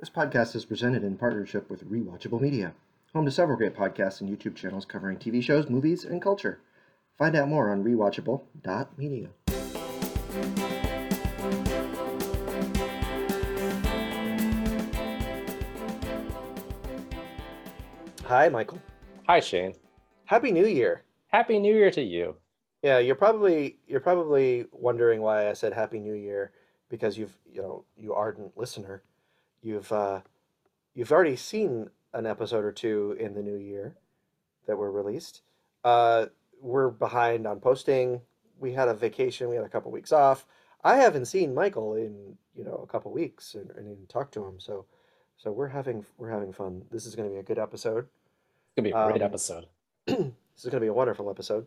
This podcast is presented in partnership with Rewatchable Media, home to several great podcasts and YouTube channels covering TV shows, movies, and culture. Find out more on rewatchable.media. Hi, Michael. Hi, Shane. Happy New Year. Happy New Year to you. Yeah, you're probably you're probably wondering why I said Happy New Year because you've you know you ardent listener, you've uh, you've already seen an episode or two in the new year that were released. Uh, we're behind on posting. We had a vacation. We had a couple weeks off. I haven't seen Michael in you know a couple weeks and, and even talked to him. So so we're having we're having fun. This is going to be a good episode. It's gonna be a great Um, episode. this is going to be a wonderful episode.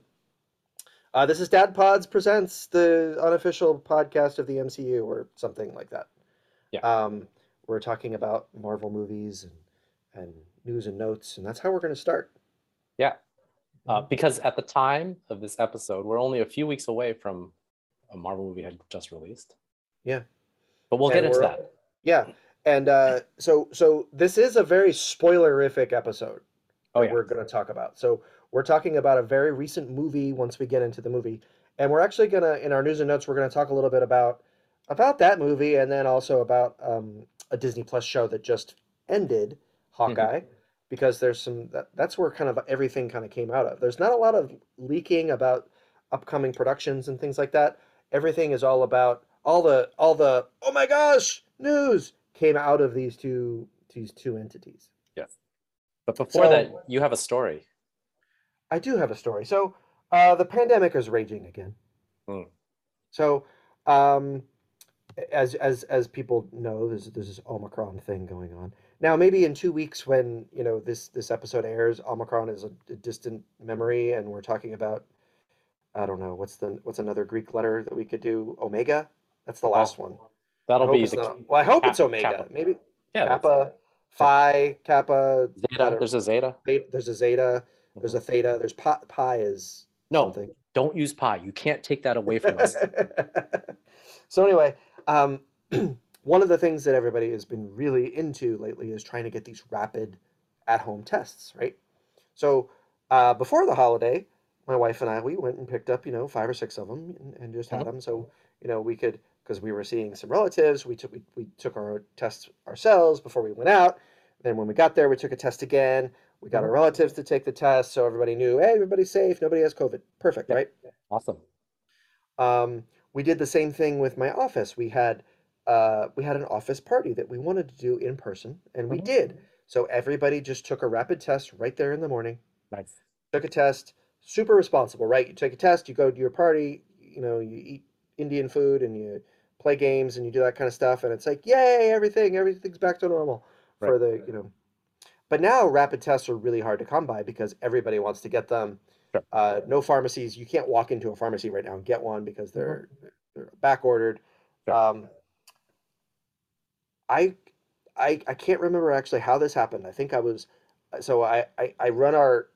Uh, this is Dad Pods presents the unofficial podcast of the MCU or something like that. Yeah. Um, we're talking about Marvel movies and and news and notes, and that's how we're going to start. Yeah. Uh, because at the time of this episode, we're only a few weeks away from a Marvel movie had just released. Yeah. But we'll And get into that. Yeah, and uh, so so this is a very spoilerific episode. Oh, that yeah. we're going to talk about. So we're talking about a very recent movie. Once we get into the movie, and we're actually gonna in our news and notes, we're gonna talk a little bit about about that movie, and then also about um, a Disney Plus show that just ended, Hawkeye, because there's some that, that's where kind of everything kind of came out of. There's not a lot of leaking about upcoming productions and things like that. Everything is all about all the all the oh my gosh news came out of these two these two entities. Yeah, but before So- that, you have a story. I do have a story. So, uh, the pandemic is raging again. Hmm. So, um, as as as people know, there's there's this Omicron thing going on now. Maybe in two weeks, when you know this this episode airs, Omicron is a, a distant memory, and we're talking about I don't know what's the what's another Greek letter that we could do? Omega. That's the oh, last one. I That'll be the not- well, I hope it's Omega. Kappa. Maybe yeah, Kappa, Phi, Kappa. Zeta. There's a Zeta. There's a Zeta. There's a Theta. There's pi, pi is No, something. don't use pi. You can't take that away from us. so anyway, um, one of the things that everybody has been really into lately is trying to get these rapid at-home tests, right? So uh, before the holiday, my wife and I we went and picked up you know five or six of them and, and just had them, so you know we could because we were seeing some relatives. We took we, we took our tests ourselves before we went out. Then when we got there, we took a test again. We got our relatives to take the test, so everybody knew, hey, everybody's safe, nobody has COVID. Perfect, Yeah. right? awesome. Um, we did the same thing with my office. We had uh, we had an office party that we wanted to do in person, and we Mhm. did. So everybody just took a rapid test right there in the morning. Nice. Took a test, super responsible, right? You take a test, you go to your party, you know, you eat Indian food and you play games and you do that kind of stuff, and it's like, yay, everything, everything's back to normal for the, you know. But now rapid tests are really hard to come by because everybody wants to get them. Sure. Uh, no pharmacies. You can't walk into a pharmacy right now and get one because they're they're back ordered. Sure. Um, I, I I can't remember actually how this happened. I think I was so I, I I run our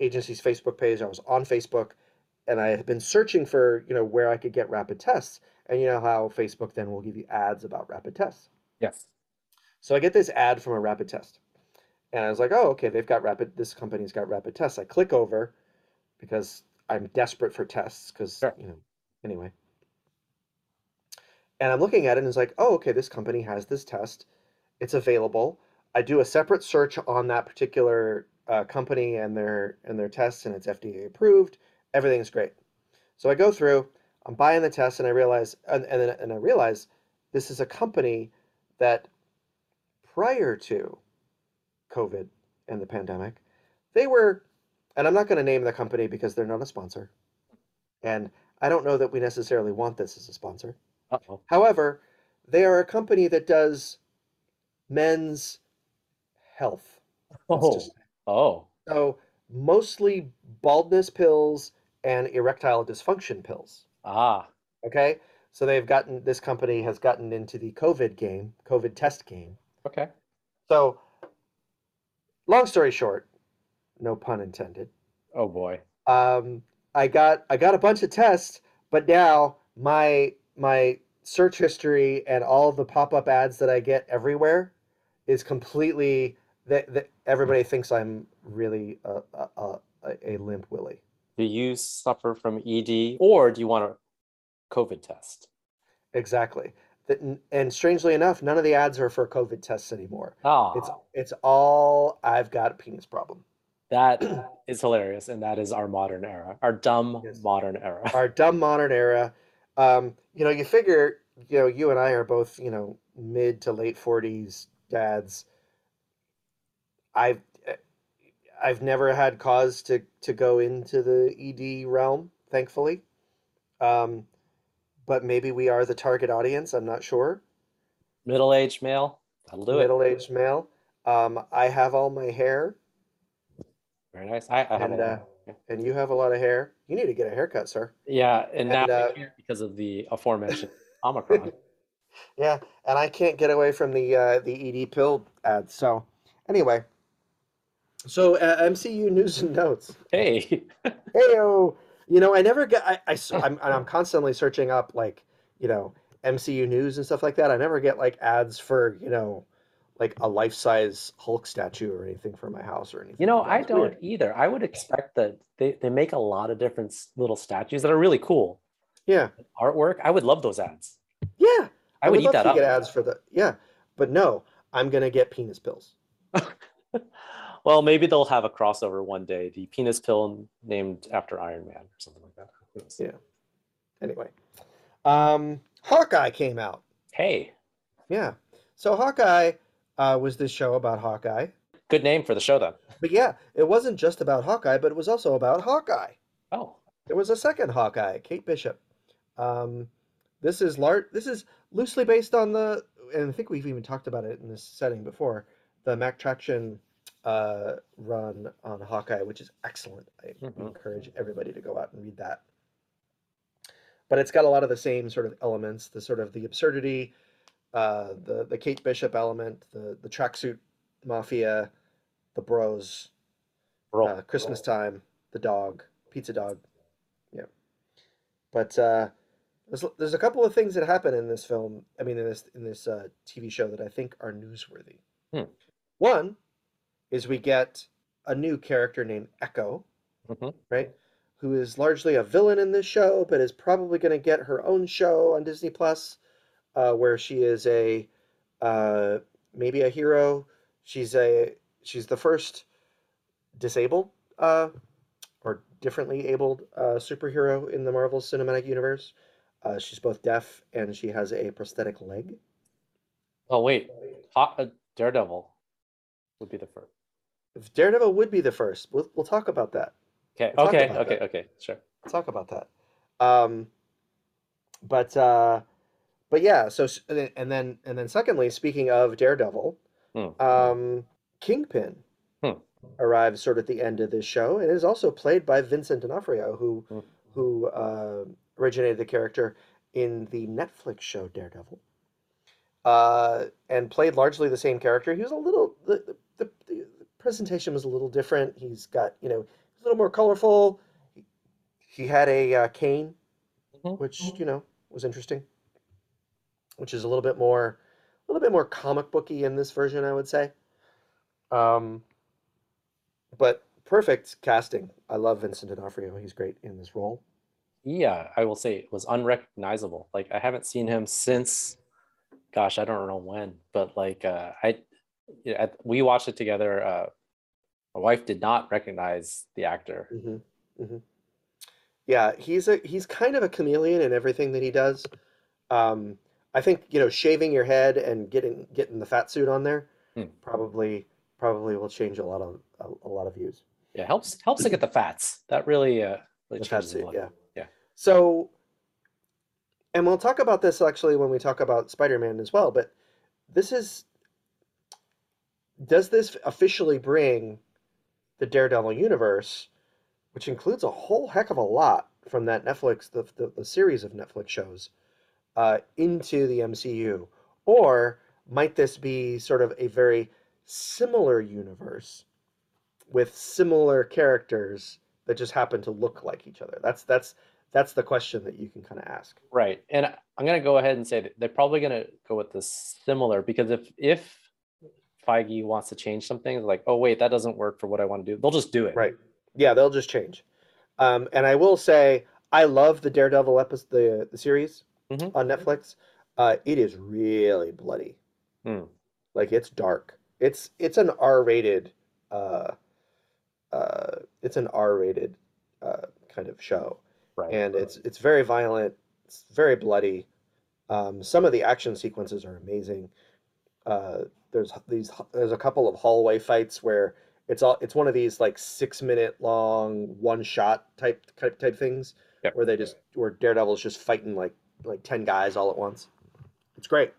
agency's Facebook page. I was on Facebook, and I had been searching for you know where I could get rapid tests. And you know how Facebook then will give you ads about rapid tests. Yes. So I get this ad from a rapid test. And I was like, oh, okay, they've got rapid, this company's got rapid tests. I click over because I'm desperate for tests because, Sure. you know, anyway. And I'm looking at it and it's like, oh, okay, this company has this test. It's available. I do a separate search on that particular uh, company and their and their tests, and it's FDA approved. Everything's great. So I go through, I'm buying the test, and I realize, and and, then, and I realize this is a company that prior to COVID and the pandemic, they were, and I'm not going to name the company because they're not a sponsor. And I don't know that we necessarily want this as a sponsor. Uh oh. However, they are a company that does men's health. Oh. just- Oh. So mostly baldness pills and erectile dysfunction pills. Ah. Okay. So they've gotten, this company has gotten into the COVID game, COVID test game. Okay. So, long story short, no pun intended. Oh boy. Um, I got I got a bunch of tests, but now my my search history and all of the pop up ads that I get everywhere is completely that, that everybody thinks I'm really a, a, a, a limp willy. Do you suffer from ED or do you want a COVID test? Exactly. And strangely enough, none of the ads are for COVID tests anymore. Oh, It's it's all I've got a penis problem. That is hilarious. And that is our modern era, our dumb Yes. modern era. Our dumb modern era. Um, you know, you figure, you know, you and I are both, you know, mid to late forties dads. I've I've never had cause to to go into the ED realm, thankfully. Um, but maybe we are the target audience. I'm not sure. Middle aged male. I'll do it. Middle-aged male. Um, I have all my hair, Very nice. I, I have And, uh, and you have a lot of hair. You need to get a haircut, sir. yeah, and now and, I uh, because of the aforementioned Omicron. Yeah, and I can't get away from the uh, the ED pill ads. So, anyway, so uh, MCU news and notes. hey, Heyo, you know, I never get. I, I am I'm constantly searching up like you know MCU news and stuff like that. I never get like ads for you know like a life size Hulk statue or anything for my house or anything. you know. I don't weird. either. I would expect that they, they make a lot of different little statues that are really cool. Yeah, Artwork. I would love those ads. yeah. I would, eat love that to up. get ads for the yeah, but no, I'm gonna get penis pills. well, maybe they'll have a crossover one day. The penis pill named after Iron Man or something like that. Yeah. Anyway, um, Hawkeye came out. Hey, Yeah. So Hawkeye uh, was this show about Hawkeye. good name for the show then. But yeah, it wasn't just about Hawkeye, but it was also about Hawkeye. Oh, There was a second Hawkeye, Kate Bishop. Um, this is lar- This is loosely based on the, and I think we've even talked about it in this setting before, the Matt Fraction uh, run on Hawkeye, which is excellent. I Mhm. encourage everybody to go out and read that. But it's got a lot of the same sort of elements, the sort of the absurdity, uh, the the Kate Bishop element, the the tracksuit mafia, the bros, roll. uh, Christmas time, the dog, pizza dog. Yeah. But uh, there's there's a couple of things that happen in this film. I mean, in this in this uh, TV show that I think are newsworthy. Hmm. One is we get a new character named Echo, Mhm. right? Who is largely a villain in this show, but is probably going to get her own show on Disney Plus, uh, where she is a uh, maybe a hero. She's a she's the first disabled uh, or differently abled uh, superhero in the Marvel Cinematic Universe. Uh, she's both deaf and she has a prosthetic leg. Oh wait, uh, Daredevil would be the first. If Daredevil would be the first. We'll, we'll talk about that. Okay, We'll okay, okay, that. okay, sure. We'll talk about that. Um, but uh, but yeah. So and then- and then secondly, speaking of Daredevil, Hmm. um, Kingpin Hmm. arrives sort of at the end of this show and is also played by Vincent D'Onofrio, who Hmm. who uh, originated the character in the Netflix show Daredevil, uh, and played largely the same character. He was a little the the, the, presentation was a little different. He's got you know a little more colorful. He, he had a uh, cane, Mhm. which you know was interesting. Which is a little bit more, a little bit more comic booky in this version, I would say. Um, but perfect casting. I love Vincent D'Onofrio. He's great in this role. Yeah, I will say it was unrecognizable. Like I haven't seen him since, gosh, I don't know when, but like uh, I, yeah, we watched it together. Uh, my wife did not recognize the actor. hmm hmm Yeah, he's a he's kind of a chameleon in everything that he does. Um, I think you know shaving your head and getting getting the fat suit on there Hmm. probably probably will change a lot of a, a lot of views. Yeah, helps helps to get the fats. That really uh really The fat changes a suit, lot. yeah. Yeah. So, and we'll talk about this actually when we talk about Spider-Man as well. But this is does this officially bring the Daredevil universe, which includes a whole heck of a lot from that Netflix the the, the series of Netflix shows, uh, into the MCU, or might this be sort of a very similar universe with similar characters that just happen to look like each other? That's that's that's the question that you can kind of ask. Right. And I'm going to go ahead and say that they're probably going to go with the similar because if if Feige wants to change something, like, oh wait, that doesn't work for what I want to do. They'll just do it. Right. Yeah, they'll just change. Um, and I will say, I love the Daredevil episode, the the series Mhm. on Netflix. Uh, it is really bloody. Hmm. Like it's dark. It's it's an R-rated. Uh, uh, it's an R-rated uh, kind of show, Right. and it's it's very violent. It's very bloody. Um, some of the action sequences are amazing. Uh, there's these there's a couple of hallway fights where it's all it's one of these like six minute long one shot type type type things Yep. where they just where Daredevil's just fighting like like ten guys all at once. It's great.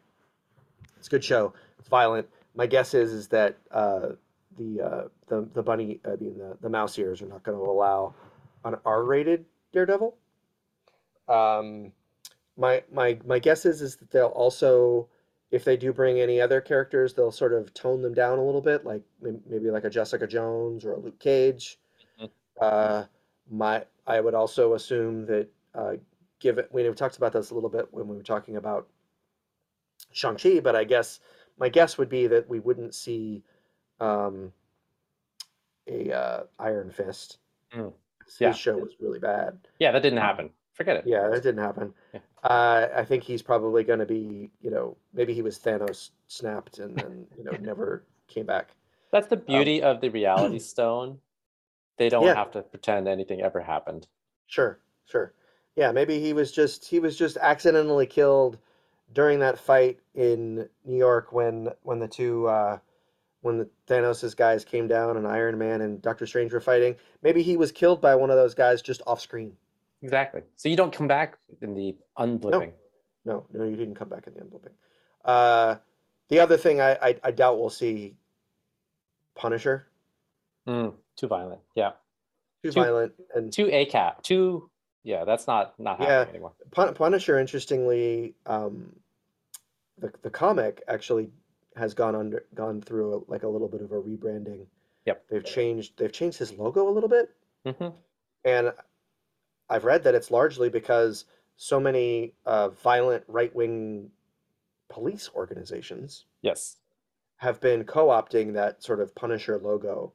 It's a good show. It's violent. My guess is is that uh, the uh, the the bunny I mean the the mouse ears are not going to allow an R rated Daredevil. Um, my my my guess is is that they'll also if they do bring any other characters they'll sort of tone them down a little bit like maybe like a Jessica Jones or a Luke Cage. Mhm. Uh, my I would also assume that uh, given we talked about this a little bit when we were talking about Shang Chi, but I guess my guess would be that we wouldn't see um, a uh, Iron Fist. Mm. His show was really bad. Yeah, that didn't happen. Forget it. Yeah, that didn't happen. Yeah. Uh, I think he's probably going to be, you know, maybe he was Thanos snapped and then, you know, never came back. That's the beauty of the reality stone. They don't Um, Yeah. have to pretend anything ever happened. Sure, sure. Yeah, maybe he was just he was just accidentally killed during that fight in New York when when the two uh, when the Thanos' guys came down and Iron Man and Doctor Strange were fighting. Maybe he was killed by one of those guys just off screen. Exactly. So you don't come back in the unblipping. No, no, you didn't come back in the unblipping. Uh, the other thing I, I I doubt we'll see Punisher. Mm, too violent. Yeah. Too Too- violent and Too ACAP. Too. Yeah, that's not not Yeah. happening anymore. Pun- Punisher, interestingly, um, the the comic actually has gone under gone through a, like a little bit of a rebranding. Yep. They've changed they've changed his logo a little bit, hmm and I've read that it's largely because so many uh, violent right wing police organizations Yes. have been co-opting that sort of Punisher logo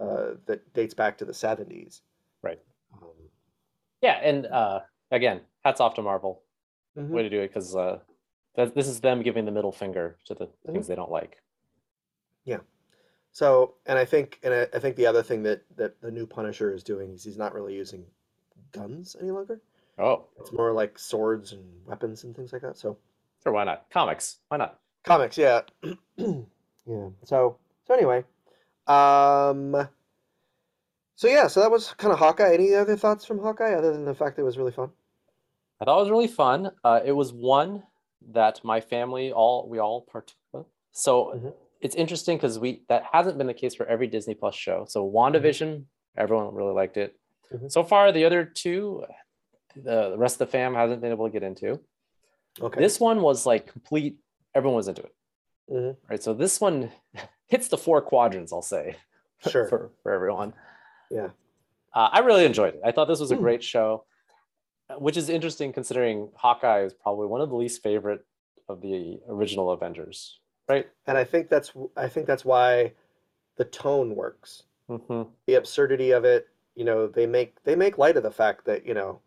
uh, that dates back to the seventies. Yeah, and uh, again, hats off to Marvel. mhm. Way to do it because uh, that, this is them giving the middle finger to the Mm-hmm. things they don't like. Yeah so, and I think, and I, I think the other thing that that the new Punisher is doing is he's not really using guns any longer. Oh, It's more like swords and weapons and things like that. So, sure. Why not? Comics. Why not? comics, yeah, yeah. So, so anyway, um, so yeah, so that was kind of Hawkeye. Any other thoughts from Hawkeye other than the fact that it was really fun? I thought it was really fun. Uh, it was one that my family all we all partook of. So Mhm. it's interesting because we that hasn't been the case for every Disney Plus show. So WandaVision, everyone really liked it. Mhm. So far, the other two, the, the rest of the fam hasn't been able to get into. Okay. This one was like complete. Everyone was into it, Mhm. right? So this one hits the four quadrants. I'll say Sure. for for everyone. Yeah. Uh, I really enjoyed it. I thought this was a Hmm. great show, uh, which is interesting considering Hawkeye is probably one of the least favorite of the original Avengers, right? And I think that's I think that's why the tone works. hmm the absurdity of it you know they make they make light of the fact that you know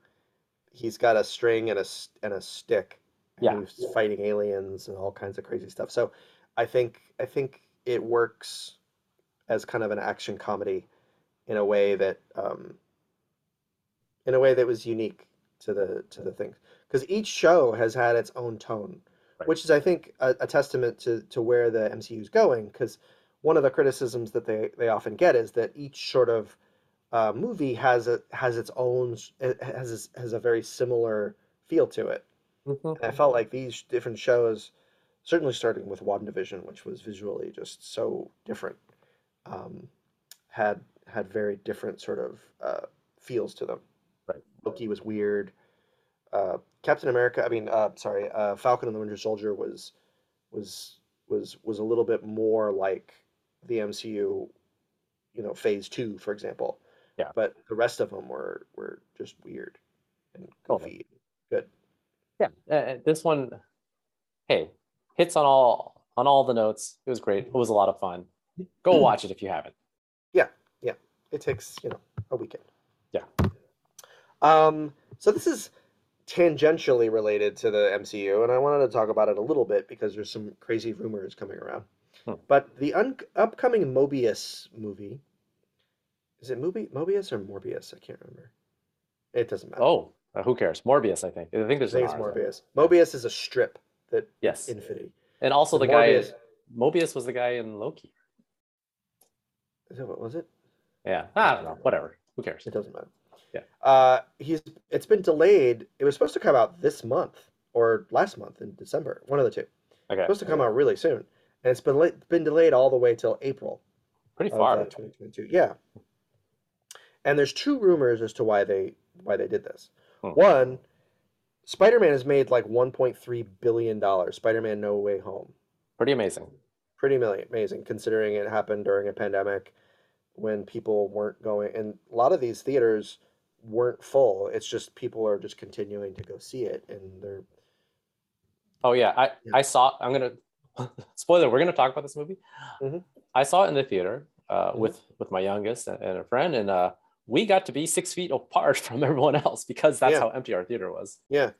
he's got a string and a and a stick and Yeah. he's fighting aliens and all kinds of crazy stuff so i think i think it works as kind of an action comedy in a way that um in a way that was unique to the to the thing. Because each show has had its own tone Right. which is i think a, a testament to to where the mcu is going because one of the criticisms that they they often get is that each sort of uh, movie has a has its own has has a very similar feel to it. Hmm and i felt like these different shows certainly starting with WandaVision which was visually just so different um, had had very different sort of uh, feels to them Right. loki was weird uh, captain america i mean uh, sorry uh, falcon and the winter soldier was was was was a little bit more like the mcu you know phase two for example Yeah. but the rest of them were were just weird and Totally. goofy good Yeah, uh, uh, this one, hey, hits on all on all the notes. It was great. It was a lot of fun. Go watch it if you haven't. It takes, you know, a weekend. Yeah. Um, so this is tangentially related to the MCU, and I wanted to talk about it a little bit because there's some crazy rumors coming around. Hmm. But the un- upcoming Mobius movie is it Mobi- Mobius or Morbius? I can't remember. It doesn't matter. Oh, uh, who cares? Morbius, I think. I think I there's think it's R there. Morbius. Mobius is a strip that Yes, Infinity. and also So the guy Morbius- Mobius was the guy in Loki. Is that what was it? Yeah, I don't know. Whatever. Who cares? It doesn't matter. Yeah. Uh, he's it's been delayed. It was supposed to come out this month or last month in December, one of the two. Okay, supposed to come out really soon, and it's been late, been delayed all the way till April pretty of far. uh, 2022. Yeah. And there's two rumors as to why they why they did this. Hmm. One, Spider-Man has made like 1.3 billion dollars. Spider-Man: No Way Home. Pretty amazing. Pretty amazing considering it happened during a pandemic when people weren't going, and a lot of these theaters weren't full. It's just people are just continuing to go see it, and they're Oh yeah, I Yeah. I saw. I'm gonna spoiler. We're gonna talk about this movie. Mhm. I saw it in the theater uh, Mhm. with with my youngest and, and a friend, and uh, we got to be six feet apart from everyone else because that's Yeah. how empty our theater was. Yeah.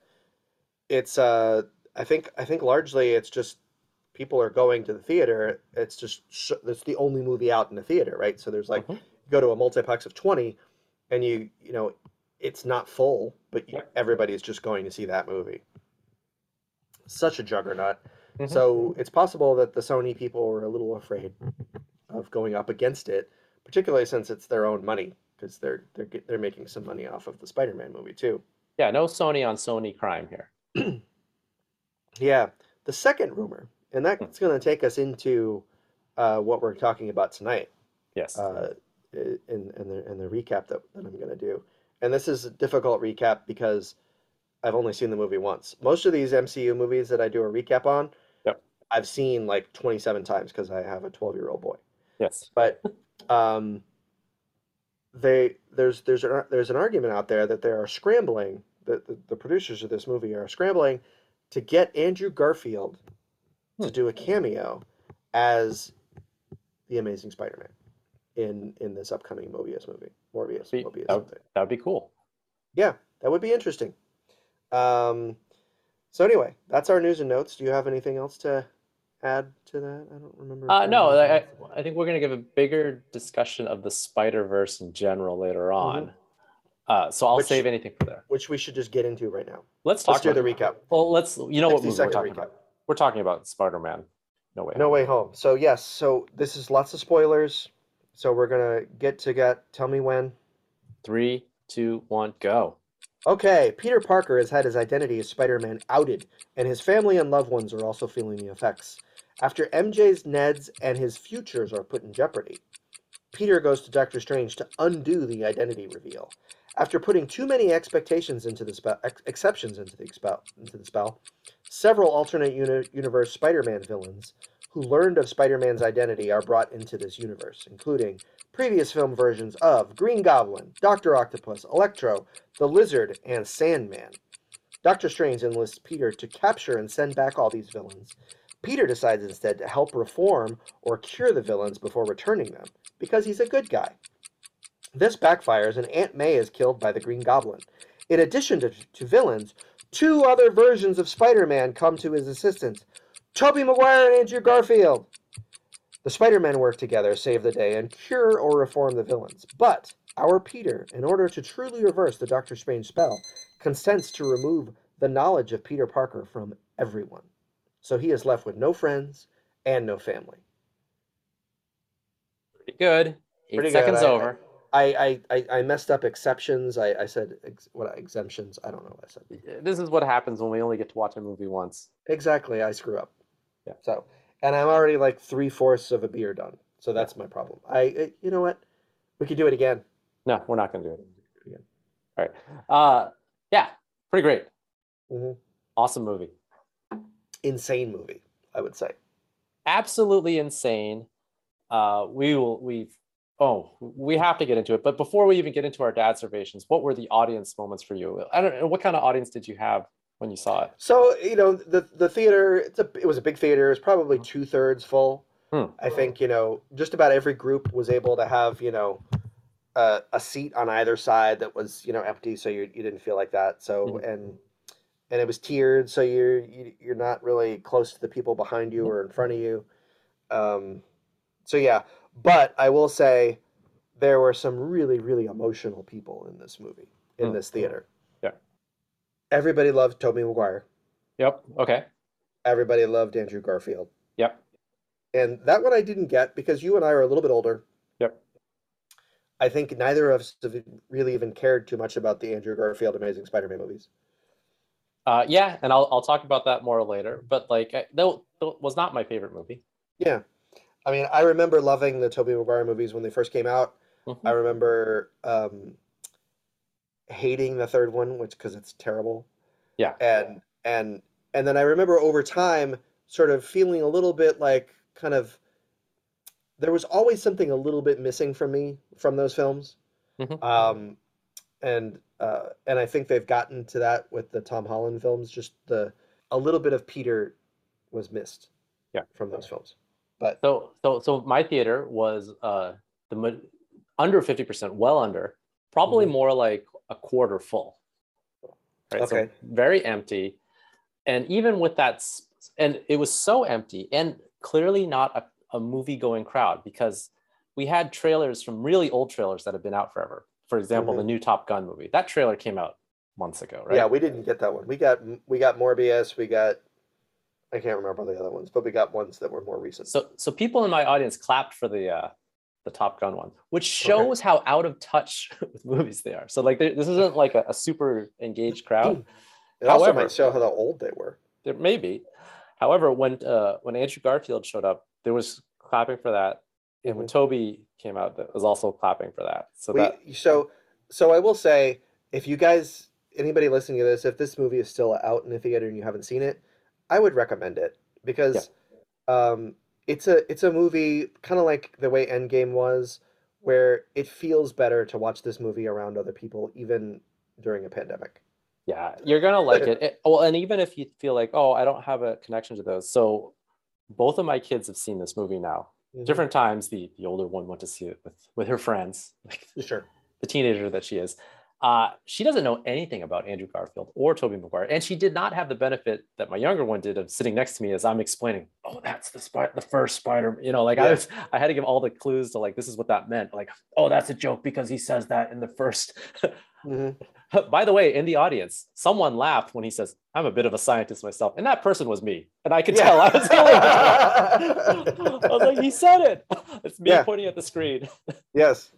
It's uh I think I think largely it's just people are going to the theater. It's just it's the only movie out in the theater, right? So there's like Mhm. you go to a multiplex of 20 and you you know it's not full, but you, everybody's just going to see that movie. Such a juggernaut. Mhm. So it's possible that the Sony people were a little afraid of going up against it, particularly since it's their own money because they're they're they're making some money off of the Spider-Man movie too. Yeah, no Sony on Sony crime here. Yeah, the second rumor, and that's going to take us into uh, what we're talking about tonight Yes. uh, in, in, the, in the recap that, that I'm going to do. And this is a difficult recap because I've only seen the movie once. Most of these MCU movies that I do a recap on, Yep. I've seen like 27 times because I have a 12 year old boy. yes. But um, they there's there's an, there's an argument out there that they are scrambling. that the the producers of this movie are scrambling to get Andrew Garfield to do a cameo as the Amazing Spider-Man in in this upcoming Mobius movie. Morbius, Be- Mobius. that- movie. That would be cool. Yeah, that would be interesting. Um, so anyway, that's our news and notes. Do you have anything else to add to that? I don't remember. Uh, no, I, I- think we're gonna give a bigger discussion of the Spider Verse in general later on. Uh, so I'll Which- save anything for there. which we should just get into right now. Let's talk Let's do the recap. Well, let's. You know what movie we're talking recap. about? We're talking about Spider Man. No way. No Home. Way Home. So yes, so this is lots of spoilers. So we're gonna get to get. Tell me when. Three, two, one, go. Okay, Peter Parker has had his identity as Spider-Man outed, and his family and loved ones are also feeling the effects. After MJ's, Ned's, and his futures are put in jeopardy, Peter goes to Doctor Strange to undo the identity reveal. After putting too many expectations into the spell, ex- exceptions into the into the spell, several alternate uni- universe Spider-Man villains who learned of Spider-Man's identity are brought into this universe, including previous film versions of Green Goblin, Doctor Octopus, Electro, the Lizard, and Sandman. Doctor Strange enlists Peter to capture and send back all these villains. Peter decides instead to help reform or cure the villains before returning them, because he's a good guy. This backfires, and Aunt May is killed by the Green Goblin. In addition to, to villains, two other versions of Spider Man come to his assistance Tobey Maguire and Andrew Garfield. The Spider Men work together, save the day, and cure or reform the villains. But our Peter, in order to truly reverse the Doctor Strange spell, consents to remove the knowledge of Peter Parker from everyone. So he is left with no friends and no family. Pretty good. Eight Pretty good. seconds I- over. I, I, I, messed up exceptions. I, I said ex, what exemptions. I don't know what I said. This is what happens when we only get to watch a movie once. Exactly. I screw up. Yeah. So, and I'm already like three fourths of a beer done. So that's my problem. I, I you know what? We could do it again. No, we're not going to do it. Yeah. All right. Uh, yeah, pretty great. hmm Awesome movie. Insane movie, I would say. Absolutely insane. Uh, we will. We've. Oh, we have to get into it. But before we even get into our dad observations, what were the audience moments for you? I don't know. What kind of audience did you have when you saw it? So you know the the theater. It's a it was a big theater. It was probably two thirds full. Hmm. I think you know just about every group was able to have you know a, a seat on either side that was you know empty, so you you didn't feel like that. So Mhm. and and it was tiered, so you're you, you're not really close to the people behind you Mhm. or in front of you. Um, so yeah, but I will say there were some really really emotional people in this movie in Hmm. this theater. Yeah. Everybody loved Tobey Maguire. Yep. Okay. Everybody loved Andrew Garfield. Yep. And that one I didn't get because you and I are a little bit older. Yep. I think neither of us have really even cared too much about the Andrew Garfield Amazing Spider-Man movies. Uh, yeah, and I'll I'll talk about that more later. But like, I, that was not my favorite movie. Yeah. I mean, I remember loving the Tobey Maguire movies when they first came out. Mhm. I remember um, hating the third one, which because it's terrible. Yeah. And and and then I remember over time sort of feeling a little bit like kind of there was always something a little bit missing from me from those films. Mhm. Um, and uh, and I think they've gotten to that with the Tom Holland films. Just the a little bit of Peter was missed. Yeah. From those films. But So so so my theater was uh the under fifty percent, well under, probably Mhm. more like a quarter full. Right. So Okay. very empty, and even with that, and it was so empty and clearly not a, a movie going crowd because we had trailers from really old trailers that have been out forever. For example, the new Top Gun movie. That trailer came out months ago, right? Yeah, we didn't get that one. We got we got Morbius. We got I can't remember the other ones, but we got ones that were more recent. So so people in my audience clapped for the uh the Top Gun one, which shows how out of touch with movies they are. So like this isn't like a, a super engaged crowd. it also might show how old they were. there may be. However, when uh when Andrew Garfield showed up, there was clapping for that. And when Tobey came out, that was also clapping for that. So We, that so so I will say, if you guys anybody listening to this, if this movie is still out in the theater and you haven't seen it, I would recommend it because um, it's a it's a movie kind of like the way Endgame was, where it feels better to watch this movie around other people, even during a pandemic. yeah, you're gonna like it. it. Well, and even if you feel like, oh, I don't have a connection to those. So both of my kids have seen this movie now. Different times. The the older one went to see it with with her friends, like Sure. the teenager that she is. Uh, she doesn't know anything about Andrew Garfield or Tobey Maguire, and she did not have the benefit that my younger one did of sitting next to me as I'm explaining. Oh, that's the spy- the first Spider. You know, like I was, I had to give all the clues to like this is what that meant. Like, oh, that's a joke because he says that in the first. hmm By the way, in the audience, someone laughed when he says, "I'm a bit of a scientist myself," and that person was me, and I could Yeah. tell I was. I was like, "He said it." It's me Yeah. pointing at the screen. Yes,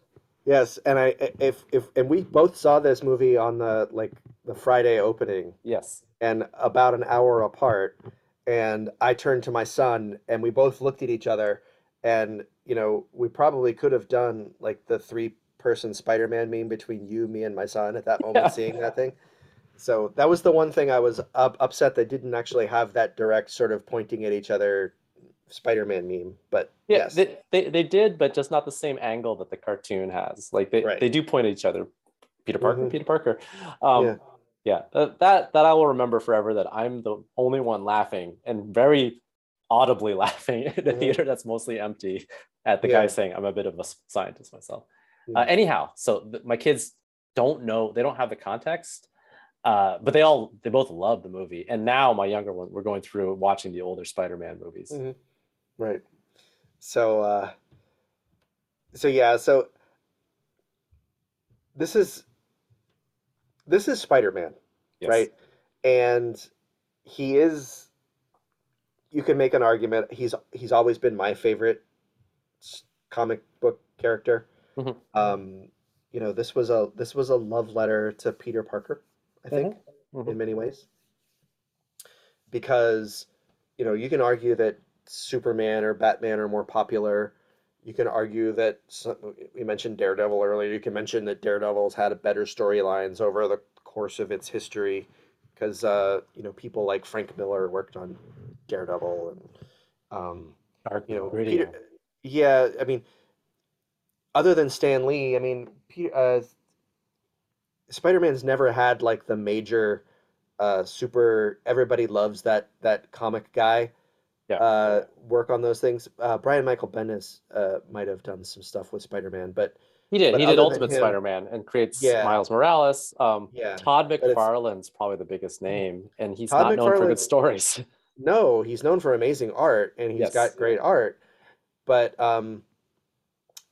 yes, and I if if and we both saw this movie on the like the Friday opening, Yes. and about an hour apart, and I turned to my son, and we both looked at each other, and you know we probably could have done like the three person Spider Man meme between you, me, and my son at that moment Yeah. seeing that thing. So that was the one thing I was up, upset that didn't actually have that direct sort of pointing at each other Spider Man meme, but Yeah, yes, they, they they did, but just not the same angle that the cartoon has. Like they, Right. they do point at each other. Peter Parker, Mhm. Peter Parker. Um, Yeah. yeah, that, that I will remember forever. That I'm the only one laughing and very audibly laughing in a Mhm. theater that's mostly empty at the Yeah. guy saying, "I'm a bit of a scientist myself." Mm. Uh, anyhow, so th- my kids don't know; they don't have the context. Uh, but they all they both love the movie, and now my younger one, we're going through watching the older Spider-Man movies. Right. So uh so yeah, so this is this is Spider-Man, Yes. right? And he is you can make an argument he's he's always been my favorite comic book character. Mhm. Um you know, this was a this was a love letter to Peter Parker, I think Mhm. in many ways. Because, you know, you can argue that Superman or Batman are more popular. You can argue that we mentioned Daredevil earlier. You can mention that Daredevil's had a better storylines over the course of its history because, uh, you know, people like Frank Miller worked on Daredevil and, um, Dark you know. Peter, yeah, I mean, other than Stan Lee, I mean, Peter, uh, Spider-Man's never had like the major uh, super. Everybody loves that that comic guy. Yeah. Uh, work on those things. Uh, Brian Michael Bendis uh, might have done some stuff with Spider-Man, but He did. But he did Ultimate Spider-Man and creates Yeah. Miles Morales. Um, yeah, Todd McFarlane's probably the biggest name, and he's Todd not known for good stories. no, he's known for amazing art, and he's Yes. got great art. But um,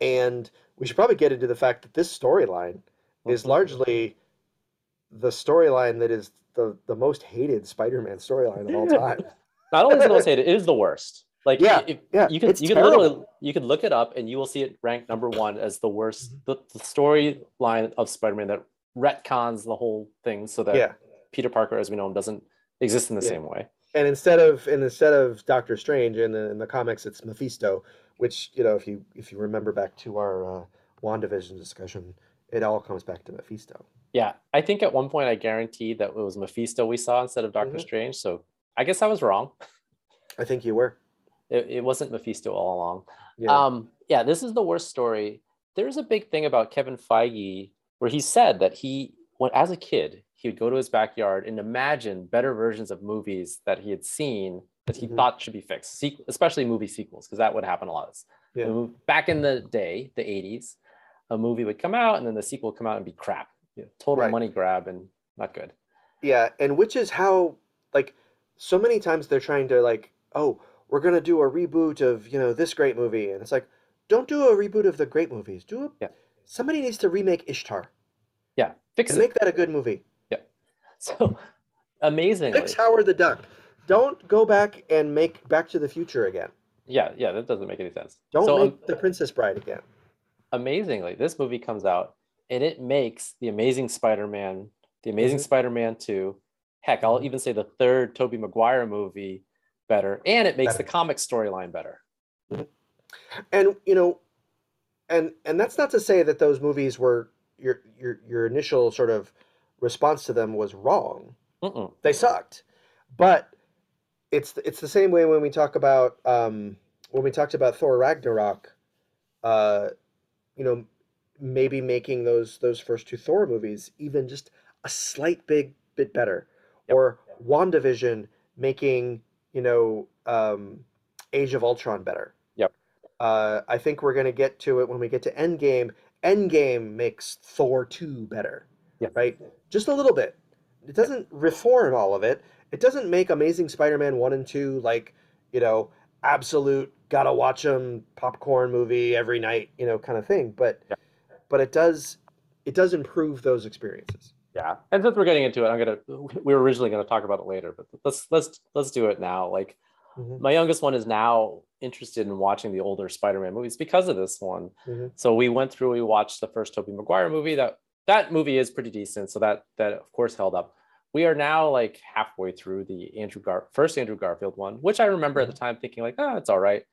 and we should probably get into the fact that this storyline is Mhm. largely the storyline that is the the most hated Spider-Man storyline of all time. Not only is it the most hated, it is the worst. Like, Yeah, if, Yeah, you could it's you could terrible. literally you could look it up and you will see it ranked number one as the worst the, the storyline of Spider-Man that retcons the whole thing so that Yeah, Peter Parker, as we know him, doesn't exist in the Yeah. same way. and instead of and instead of Doctor Strange in the in the comics, it's Mephisto, which you know if you if you remember back to our uh, Wandavision discussion, it all comes back to Mephisto. Yeah, I think at one point I guaranteed that it was Mephisto we saw instead of Doctor Mhm. Strange. So I guess I was wrong. I think you were. It, it wasn't Mephisto all along. Yeah. Um, yeah, this is the worst story. There's a big thing about Kevin Feige where he said that he, when as a kid, he would go to his backyard and imagine better versions of movies that he had seen that he Mhm. thought should be fixed, sequ- especially movie sequels, because that would happen a lot. Yeah. Back in the day, the 80s, a movie would come out and then the sequel would come out and be crap. You know, total Right. money grab and not good. Yeah, and which is how like so many times they're trying to like, oh, we're gonna do a reboot of you know this great movie, and it's like, don't do a reboot of the great movies. Do a Yeah. somebody needs to remake Ishtar Yeah, fix and it. make that a good movie. Yeah. So amazingly, Fix Howard the Duck. Don't go back and make Back to the Future again. yeah, yeah, that doesn't make any sense. Don't so, um, make The Princess Bride again. amazingly, this movie comes out and it makes the Amazing Spider-Man, the Amazing Mhm. Spider-Man 2, heck, I'll Mhm. even say the third Tobey Maguire movie better, and it makes Better. the comic storyline better. And you know, and and that's not to say that those movies were your your your initial sort of response to them was wrong. Mm-mm. they sucked. But it's it's the same way when we talk about um, when we talked about Thor Ragnarok. Uh, you know, maybe making those those first two Thor movies even just a slight big bit better, Yep. or WandaVision making you know um, Age of Ultron better. Yep. Uh, I think we're gonna get to it when we get to Endgame. Endgame makes Thor two better. Yep. Right, just a little bit. It doesn't reform all of it. It doesn't make Amazing Spider-Man one and two like you know absolute gotta watch them popcorn movie every night you know kind of thing. But Yeah. but it does it does improve those experiences. Yeah, and since we're getting into it, I'm gonna. We were originally gonna talk about it later, but let's let's let's do it now. Like Mhm. my youngest one is now interested in watching the older Spider-Man movies because of this one. Mhm. So we went through, we watched the first Tobey Maguire movie. That that movie is pretty decent. So that that of course held up. We are now like halfway through the Andrew Gar first Andrew Garfield one, which I remember at the time thinking like, oh, it's all right.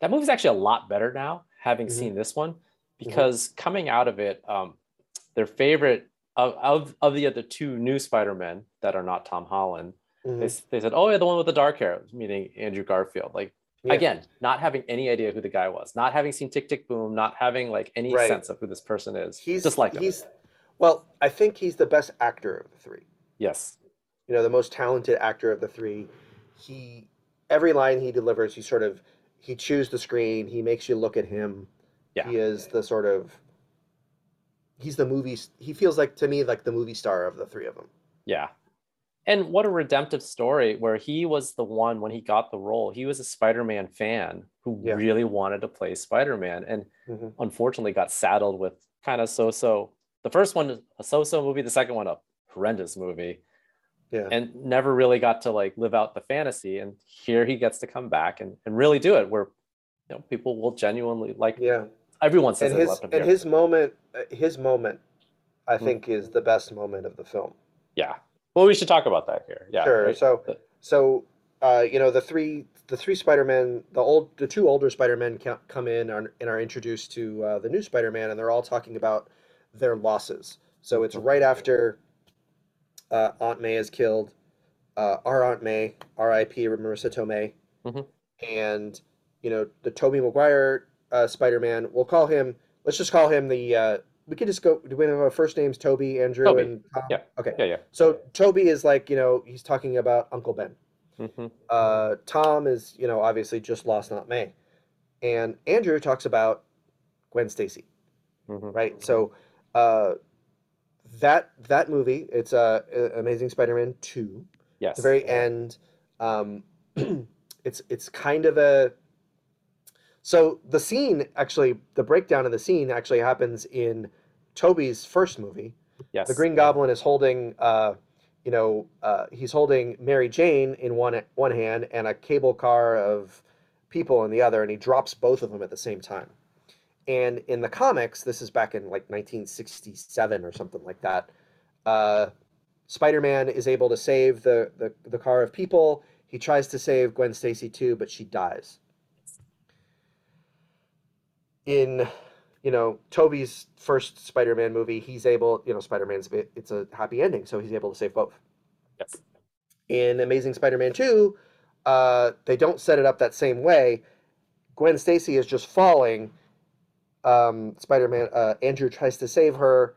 That movie's actually a lot better now, having Mhm. seen this one, because coming out of it, um, their favorite of, of of the other two new Spider-Men that are not Tom Holland, Mhm. they, they said, oh yeah, the one with the dark hair, meaning Andrew Garfield. Like Yeah. again, not having any idea who the guy was, not having seen Tick Tick Boom, not having like any Right. sense of who this person is. He's just like him. he's well, I think he's the best actor of the three. Yes. you know the most talented actor of the three he every line he delivers he sort of he chews the screen he makes you look at him Yeah. he is the sort of he's the movie he feels like to me like the movie star of the three of them Yeah. And what a redemptive story where he was the one when he got the role. He was a Spider-Man fan who Yeah. really wanted to play Spider-Man and Mhm. unfortunately got saddled with kind of so-so. The first one a so-so movie, the second one a horrendous movie. yeah and never really got to like live out the fantasy and here he gets to come back and, and really do it where you know people will genuinely like yeah everyone says and his and here. his moment uh, his moment i Hmm. think is the best moment of the film yeah well we should talk about that here yeah sure right? so so uh, you know the three the three spider-men the old the two older spider-men come in and and are introduced to uh, the new spider-man and they're all talking about their losses so it's right after uh, aunt may is killed uh, our aunt may rip marisa tomei Mhm. and you know the tobey maguire uh, spider-man we'll call him let's just call him the uh, we could just go. Do we have our first names? Tobey, Andrew, Tobey. and Tom. Yeah. Okay. Yeah, yeah. So Tobey is like you know he's talking about Uncle Ben. hmm Uh, Tom is you know obviously just lost Aunt May, and Andrew talks about Gwen Stacy. hmm right? So uh, that that movie, it's uh, Amazing Spider-Man two. Yes. the very end, um, it's it's kind of a. So the scene actually, the breakdown of the scene actually happens in Tobey's first movie. Yes. The Green Goblin is holding, uh, you know, uh, he's holding Mary Jane in one one hand and a cable car of people in the other, and he drops both of them at the same time. And in the comics, this is back in like 1967 or something like that. Uh, Spider-Man is able to save the, the the car of people. He tries to save Gwen Stacy too, but she dies. In you know Tobey's first Spider-Man movie, he's able, you know, Spider-Man's bit- it's a happy ending, so he's able to save both. Yes. In Amazing Spider-Man 2, uh, they don't set it up that same way. Gwen Stacy is just falling. Um, Spider-Man uh, Andrew tries to save her.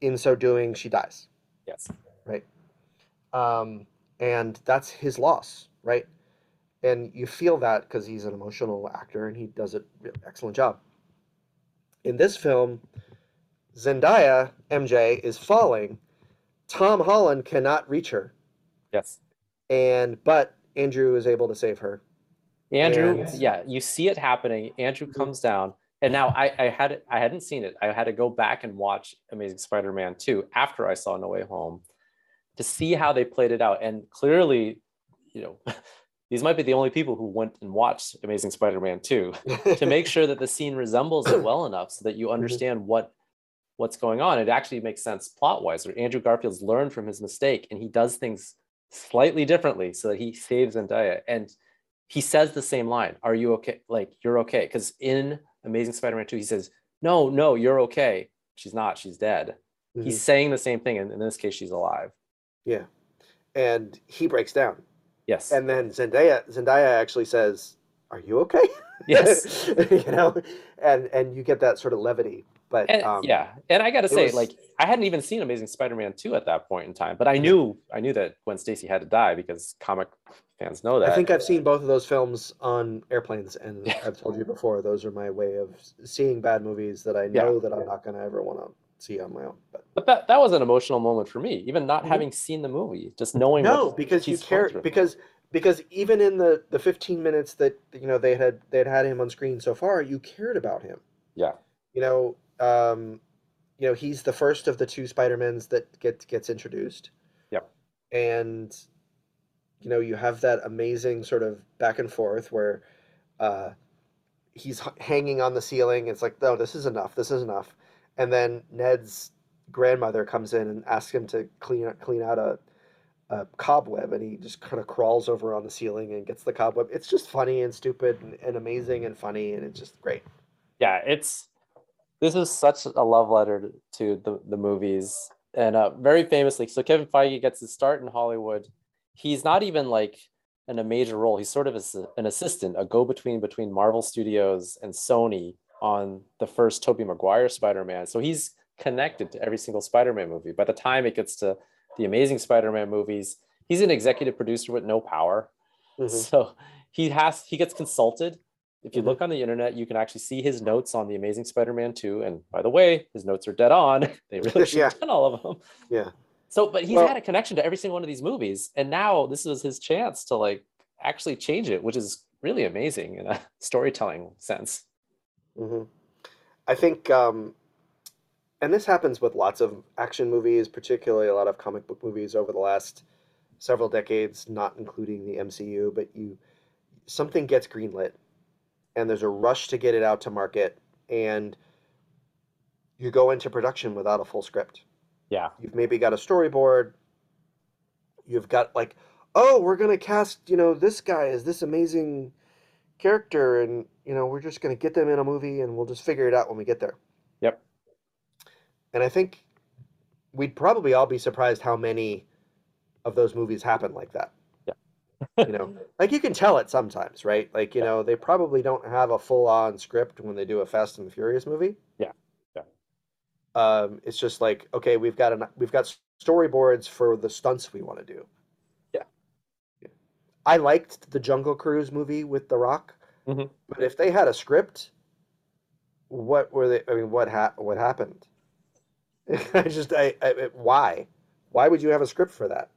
In so doing, she dies. Yes. Right. Um, and that's his loss, right? And you feel that because he's an emotional actor and he does an excellent job. In this film, Zendaya, MJ, is falling. Tom Holland cannot reach her, Yes. and but Andrew is able to save her. Andrew, And- yeah, you see it happening. Andrew Mhm. comes down, and now I, I had I hadn't seen it. I had to go back and watch Amazing Spider-Man 2 after I saw No Way Home to see how they played it out. And clearly, you know, these might be the only people who went and watched Amazing Spider-Man 2 to make sure that the scene resembles it well enough so that you understand what what's going on. It actually makes sense plot-wise. Andrew Garfield's learned from his mistake and he does things slightly differently so that he saves Zendaya. And he says the same line, Are you okay? Like, you're okay. Because in Amazing Spider-Man 2, he says, No, no, you're okay. She's not, she's dead. Mhm. He's saying the same thing. And in this case, she's alive. yeah, and he breaks down, Yes. and then Zendaya Zendaya actually says, "Are you okay?" yes. you know, and and you get that sort of levity. But And, um, yeah, and I got to say, was- like, I hadn't even seen Amazing Spider-Man two at that point in time, but I knew, I knew that Gwen Stacy had to die because comic fans know that. I think I've seen both of those films on airplanes, and I've told you before, those are my way of seeing bad movies that I Yeah. know that I'm not going to ever want to see on my own. But but that that was an emotional moment for me, even not Mhm. having seen the movie, just knowing. no, because you care because because even in the the 15 minutes that you know they had they had had him on screen so far, you cared about him. Yeah. You know, um, you know he's the first of the two Spider-Mans that get gets introduced. Yep. And you know you have that amazing sort of back and forth where uh, he's hanging on the ceiling. It's like, no, this is enough. This is enough. And then Ned's grandmother comes in and asks him to clean clean out a, a cobweb, and he just kind of crawls over on the ceiling and gets the cobweb. It's just funny and stupid and, and amazing and funny, and it's just great. yeah, it's this is such a love letter to the the movies, and uh, very famously, so Kevin Feige gets his start in Hollywood. He's not even like in a major role. He's sort of as an assistant, a go-between between Marvel Studios and Sony on the first Tobey Maguire Spider-Man. So he's connected to every single Spider-Man movie. By the time it gets to the Amazing Spider-Man movies, he's an executive producer with no power. Mhm. So he has he gets consulted. If you Mhm. look on the internet, you can actually see his notes on the Amazing Spider-Man 2. And by the way, his notes are dead on. They really should have done all of them. Yeah. So, but he's Well- had a connection to every single one of these movies, and now this is his chance to like actually change it, which is really amazing in a storytelling sense. Hmm I think, um, and this happens with lots of action movies, particularly a lot of comic book movies over the last several decades, not including the MCU. But you, something gets greenlit, and there's a rush to get it out to market, and you go into production without a full script. Yeah, You've maybe got a storyboard. You've got like, oh, we're gonna cast, you know, this guy is this amazing character, and you know, we're just gonna get them in a movie, and we'll just figure it out when we get there. Yep. And I think we'd probably all be surprised how many of those movies happen like that. Yeah. you know, like you can tell it sometimes, right? Like you Yeah. know, they probably don't have a full-on script when they do a Fast and the Furious movie. Yeah. Yeah. Um, it's just like, okay, we've got an we've got storyboards for the stunts we want to do. Yeah. I liked the Jungle Cruise movie with The Rock, Mhm. but if they had a script, what were they? I mean, what ha what happened? I just, I, I, why? Why would you have a script for that?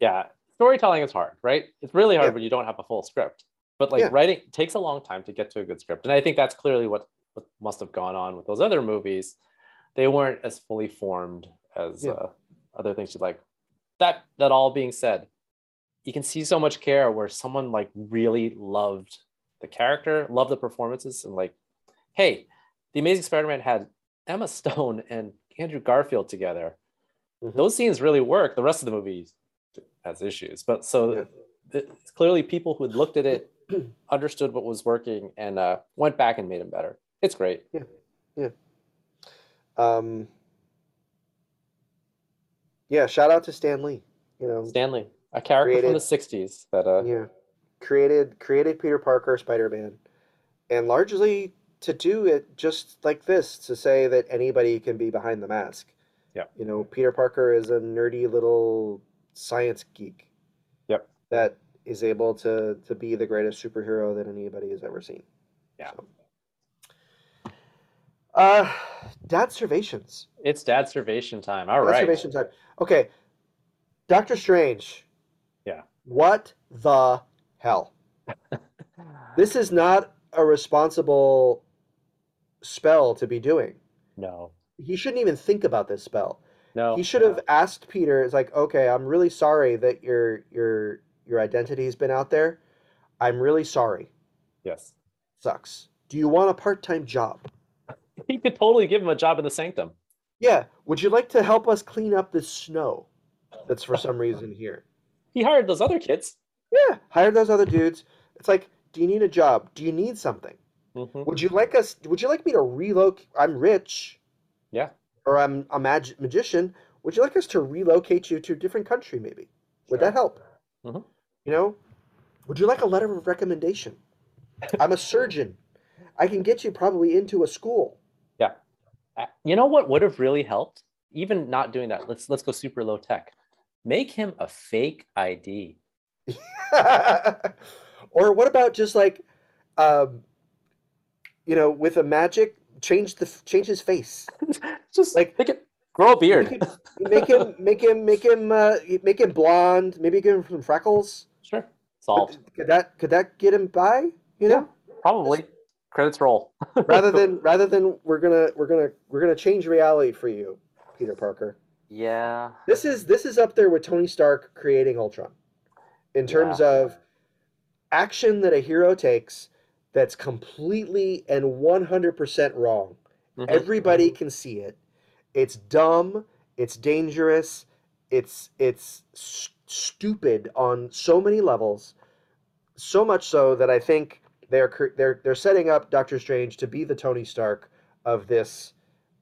yeah storytelling is hard right it's really hard Yeah. when you don't have a full script but like Yeah. writing takes a long time to get to a good script and i think that's clearly what, what must have gone on with those other movies they weren't as fully formed as Yeah. uh, other things you like that that all being said you can see so much care where someone like really loved the character loved the performances and like hey the amazing spider-man had emma stone and andrew garfield together Mhm. those scenes really work the rest of the movie has issues but so Yeah. it's clearly people who had looked at it understood what was working and uh, went back and made them better it's great Yeah, yeah. Um, yeah, shout out to Stan Lee. You know, Stan Lee a character from the 60s that uh, yeah, created created Peter Parker, Spider Man, and largely to do it just like this to say that anybody can be behind the mask. Yeah. You know, Peter Parker is a nerdy little science geek. Yep. That is able to to be the greatest superhero that anybody has ever seen. Yeah. So. Uh, Dad Servations. it's dad servation time all Dad right Servation time. Okay. Doctor Strange. Yeah. What the hell? This is not a responsible spell to be doing. no He shouldn't even think about this spell. no He should have asked Peter, it's like, okay, I'm really sorry that your your your identity's been out there. I'm really sorry. yes Sucks. Do you want a part-time job? he could totally give him a job in the sanctum Yeah. Would you like to help us clean up this snow that's for some reason here? He hired those other kids Yeah. hired those other dudes. It's like, do you need a job? Do you need something? Mhm. Would you like us? Would you like me to relocate? I'm rich. Yeah. Or I'm a mag- magician. Would you like us to relocate you to a different country, maybe? Would Sure. that help? Mhm. You know, would you like a letter of recommendation? I'm a surgeon. I can get you probably into a school. Yeah. you know what would have really helped even not doing that let's let's go super low tech make him a fake id or what about just like, um, you know, with a magic, change the change his face. just Like- make it grow a beard Make him, make him, make him, make him, uh, make him blonde. Maybe give him some freckles. sure solved Could that could that get him by? You know, probably credits roll rather than rather than we're gonna we're gonna we're gonna change reality for you, Peter Parker. Yeah This is this is up there with Tony Stark creating Ultron, in terms of action that a hero takes that's completely and one hundred percent wrong. Mhm. Everybody can see it. It's dumb. It's dangerous. It's it's s- stupid on so many levels. So much so that I think they're they're they're setting up Doctor Strange to be the Tony Stark of this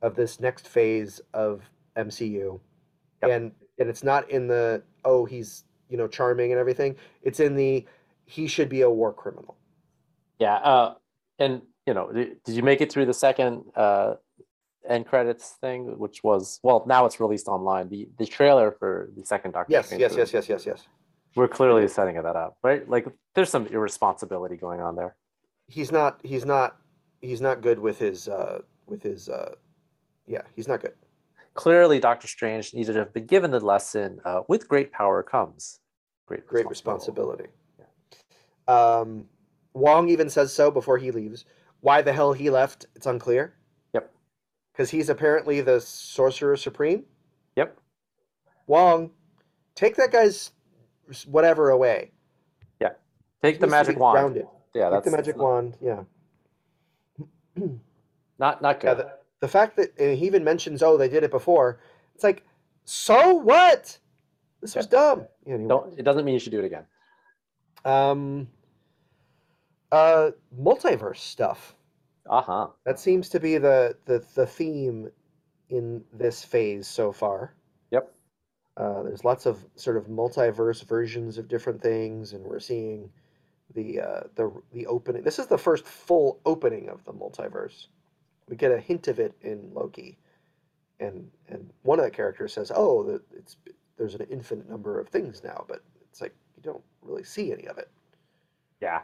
of this next phase of MCU. Yep. And and it's not in the oh he's you know charming and everything. It's in the he should be a war criminal. yeah uh and you know did you make it through the second uh end credits thing which was well now it's released online the the trailer for the second doctor Yes, yes, yes, yes, yes, yes. we're clearly setting that up right like there's some irresponsibility going on there he's not he's not he's not good with his uh with his uh yeah he's not good clearly Doctor Strange needed to have been given the lesson uh, with great power comes great great responsibility um wong even says so before he leaves why the hell he left it's unclear Yep. because he's apparently the sorcerer supreme Yep. wong take that guy's whatever away Yeah. Take the He to magic wand. grounded. Yeah, take that's the magic wand yeah not not Yeah, good. the, the fact that he even mentions, oh, they did it before. It's like, so what? This was dumb. Anyway. Don't. It doesn't mean you should do it again. Um, uh, multiverse stuff. Uh huh. That seems to be the the the theme in this phase so far. Yep. Uh, there's lots of sort of multiverse versions of different things, and we're seeing the uh, the the opening. This is the first full opening of the multiverse. We get a hint of it in Loki, and and one of the characters says, "Oh, it's there's an infinite number of things now," but it's like you don't really see any of it. Yeah.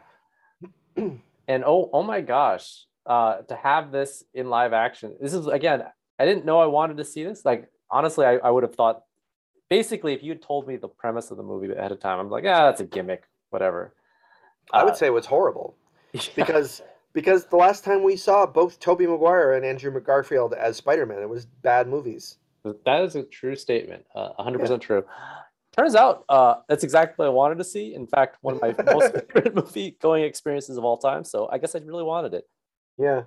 and oh, oh my gosh, uh, to have this in live action. This is again, I didn't know I wanted to see this. Like honestly, I, I would have thought basically if you had told me the premise of the movie ahead of time, I'm like, ah, that's a gimmick, whatever. I would say it was horrible because because the last time we saw both Tobey Maguire and Andrew Garfield as Spider-Man, it was bad movies. That is a true statement. Uh, 100% true. Turns out uh, that's exactly what I wanted to see. In fact, one of my most favorite movie going experiences of all time. So I guess I really wanted it. Yeah.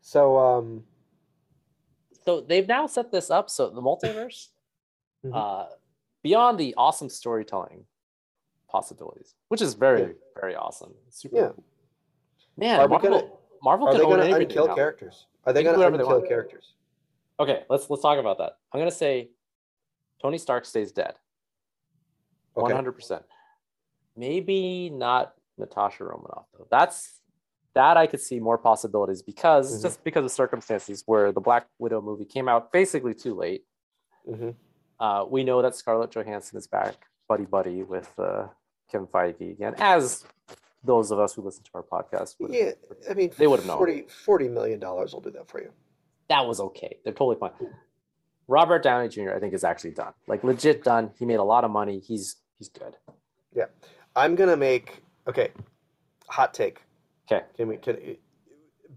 So um So they've now set this up. So the multiverse, Mhm. uh, beyond the awesome storytelling possibilities, which is very, Yeah. very awesome. Super Yeah. cool. Man, Are we Marvel, gonna- Marvel are they own going to unkill now. characters? Are they They going to unkill characters? Okay, let's let's talk about that. I'm gonna say Tony Stark stays dead. Hundred percent. Maybe not Natasha Romanoff though. That's that I could see more possibilities because Mhm. just because of circumstances where the Black Widow movie came out basically too late. hmm Uh, we know that Scarlett Johansson is back, buddy buddy with uh, Kevin Feige again, as those of us who listen to our podcast. would- Yeah, I mean, They would've known. 40, 40 million dollars will do that for you. that was okay. They're totally fine. Robert Downey Jr. I think is actually done, like legit done. He made a lot of money. He's he's good. Yeah i'm gonna make okay. Hot take. Okay. Can we can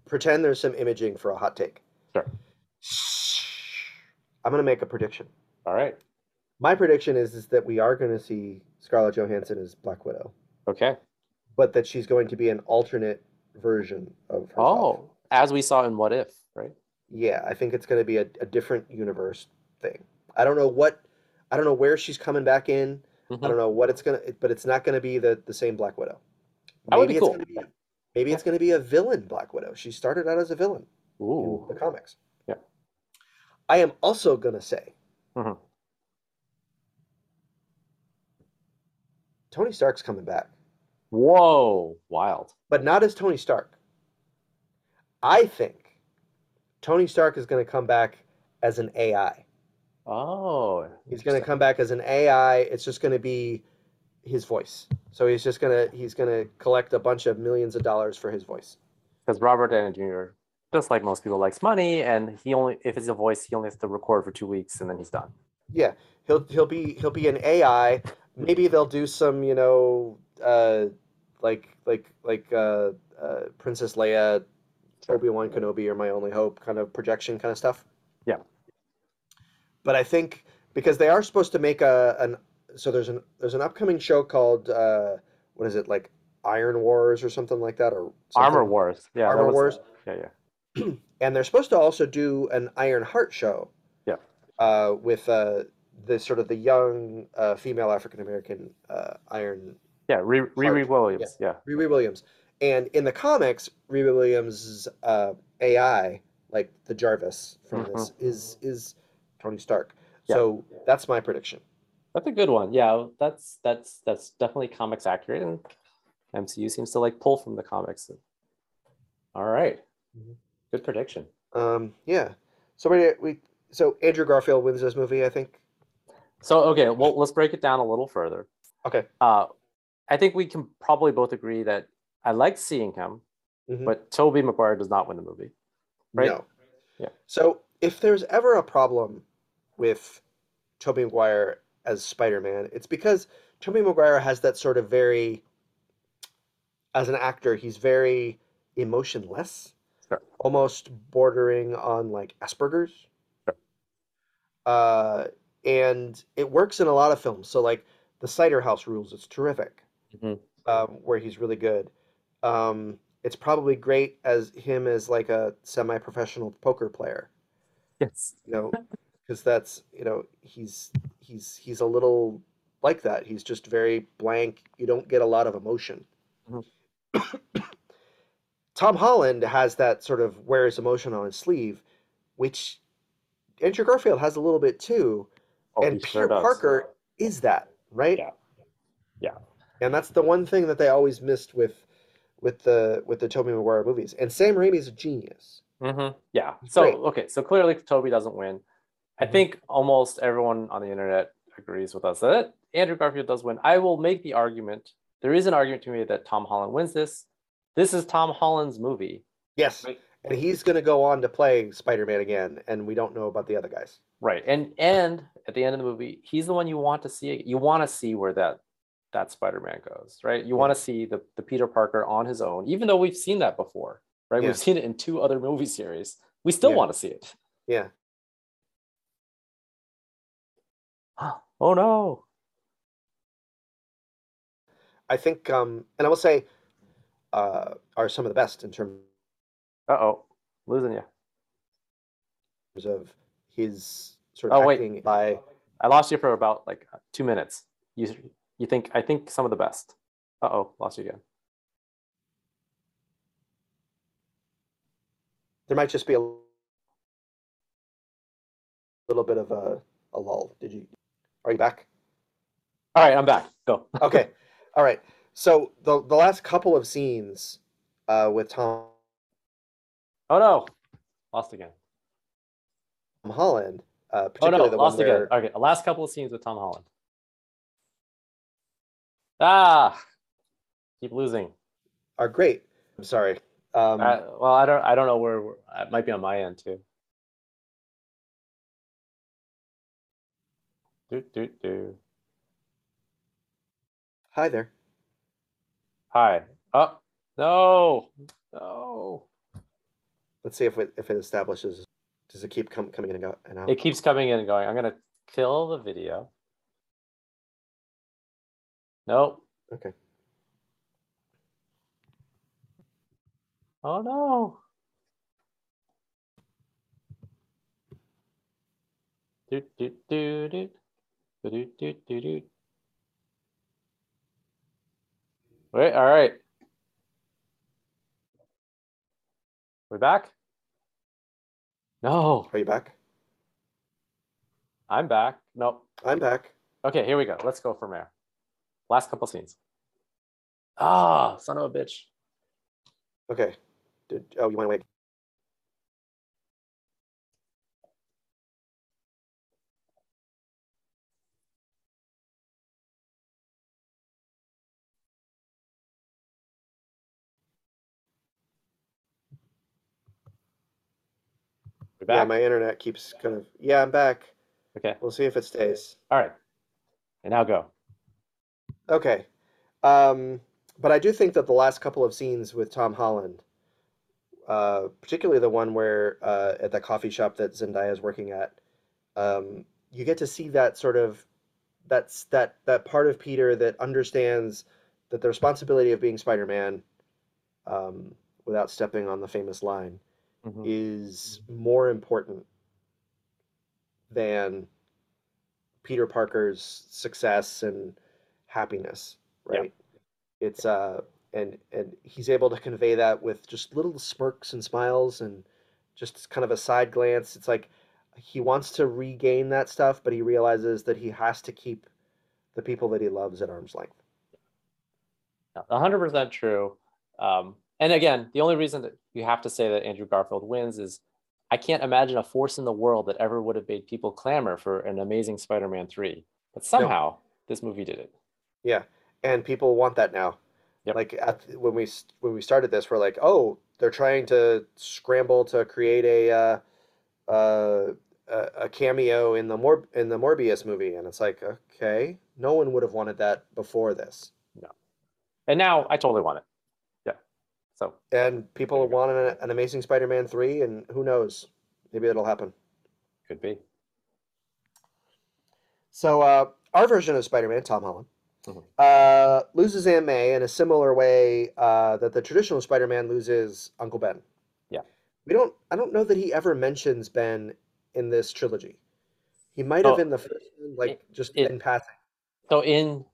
pretend there's some imaging for a hot take? Sure. I'm gonna make a prediction. All right. My prediction is is that we are gonna see Scarlett Johansson as Black Widow, Okay. But that she's going to be an alternate version of herself. Oh, as we saw in What If, right? Yeah, I think it's going to be a, a different universe thing. I don't know what, I don't know where she's coming back in. Mhm. I don't know what it's gonna, but it's not gonna be the the same Black Widow. That would be it's cool. gonna be, maybe it's gonna be a villain Black Widow. She started out as a villain in the comics. Yeah. I am also gonna say, Mhm. Tony Stark's coming back, Whoa, wild. but not as Tony Stark. I think Tony Stark is gonna come back as an AI. Oh, He's going to come back as an AI. It's just going to be his voice. So he's just going to he's going to collect a bunch of millions of dollars for his voice. because Robert Downey Jr. just like most people likes money, and he only if it's a voice, he only has to record for two weeks and then he's done. Yeah, he'll he'll be he'll be an AI. Maybe they'll do some, you know, uh like like like uh, uh Princess Leia, Obi-Wan Kenobi are my only hope kind of projection kind of stuff. Yeah. But I think because they are supposed to make a an so there's an there's an upcoming show called uh what is it like Iron Wars or something like that or Armor. Wars, yeah, Armor was- Wars. yeah, yeah. and they're supposed to also do an Iron Heart show. Yeah. Uh, with uh, the sort of the young uh, female African American uh, Iron Yeah, Riri. Williams. Yeah. Riri Williams, and in the comics, Riri Williams' uh, AI, like the Jarvis from this, is is Tony Stark. Mm-hmm. Yeah. So that's my prediction. That's a good one. Yeah, that's that's that's definitely comics accurate, and MCU seems to like pull from the comics. All right. Mhm. good prediction. Um, yeah. So we, we so Andrew Garfield wins this movie, I think. So okay, well let's break it down a little further. Okay. Uh, I think we can probably both agree that I liked seeing him, Mhm. but Tobey Maguire does not win the movie. Right? No. Yeah. So if there's ever a problem with Tobey Maguire as Spider-Man, it's because Tobey Maguire has that sort of very as an actor, he's very emotionless. Sure. Almost bordering on like Asperger's. Sure. Uh and it works in a lot of films. So like The Cider House Rules, it's terrific. Mhm. Um, where he's really good. Um, it's probably great as him as like a semi-professional poker player Yes. you know because that's you know he's he's he's a little like that he's just very blank you don't get a lot of emotion tom holland has that sort of wears emotion on his sleeve which andrew garfield has a little bit too Oh, and peter sure parker is that right Yeah. Yeah. And that's the one thing that they always missed with with the with the Tobey Maguire movies. And Sam Raimi's a genius. Mm-hmm. Yeah. So Great. okay. So clearly Tobey doesn't win. I Mhm. think almost everyone on the internet agrees with us that Andrew Garfield does win. I will make the argument. There is an argument to me that Tom Holland wins this. This is Tom Holland's movie. Yes. Right. And he's going to go on to play Spider-Man again and we don't know about the other guys. Right. And and at the end of the movie, he's the one you want to see. You want to see where that that Spider-Man goes, right? You want to see the, the Peter Parker on his own, even though we've seen that before, right? Yeah. We've seen it in two other movie series. We still Yeah. want to see it. Yeah. Oh no. I think um and I will say uh are some of the best in terms Uh-oh. Losing you. of his sort of Oh, wait. by I lost you for about like two minutes. You you think I think some of the best. Uh oh, lost you again. there might just be a little bit of a, a lull. Did you are you back? All right, I'm back. Go. Okay. All right. So the the last couple of scenes uh with Tom Oh no, lost again. Holland, uh Oh no, the lost one again. Okay, last couple of scenes with Tom Holland. Ah, keep losing. are great. I'm sorry. Um Uh, well, I don't. I don't know where. It might be on my end too. Do do do. hi there. Hi. Oh no, no. Let's see if it if it establishes does it keep com- coming in and, go, and out? It keeps coming in and going. I'm gonna kill the video. Nope. Okay. Oh no. Do do do do. Do do do do. Wait, all right. We're back? No, Are you back? I'm back. Nope. I'm back. Okay, here we go. Let's go from there. Last couple scenes. Ah, son of a bitch. Okay. Did, oh, you want to wait? We Yeah, my internet keeps kind of. Yeah, I'm back. Okay. We'll see if it stays. All right. And now go. Okay. Um, but I do think that the last couple of scenes with Tom Holland, uh, particularly the one where uh, at that coffee shop that Zendaya is working at, um, you get to see that sort of that's that that part of Peter that understands that the responsibility of being Spider-Man, um, without stepping on the famous line, Mhm. is more important than Peter Parker's success and happiness, Yeah. right? It's uh and and he's able to convey that with just little smirks and smiles and just kind of a side glance. It's like he wants to regain that stuff, but he realizes that he has to keep the people that he loves at arm's length. Hundred percent true. Um, and again, the only reason that you have to say that Andrew Garfield wins is I can't imagine a force in the world that ever would have made people clamor for an amazing Spider-Man 3. But somehow this movie did it. Yeah, and people want that now. Yep. Like at, when we when we started this, we're like, oh, they're trying to scramble to create a uh, uh, a, cameo in the Mor- in the Morbius movie, and it's like, okay, no one would have wanted that before this, No, And now I totally want it. Yeah. So and people want an, an Amazing Spider-Man three, and who knows, maybe it'll happen. could be. So uh, our version of Spider-Man, Tom Holland, Mhm. uh, loses Aunt May in a similar way uh, that the traditional Spider-Man loses Uncle Ben. Yeah. We don't. I don't know that he ever mentions Ben in this trilogy. He might have Oh, in the first one, like just it- in passing. So in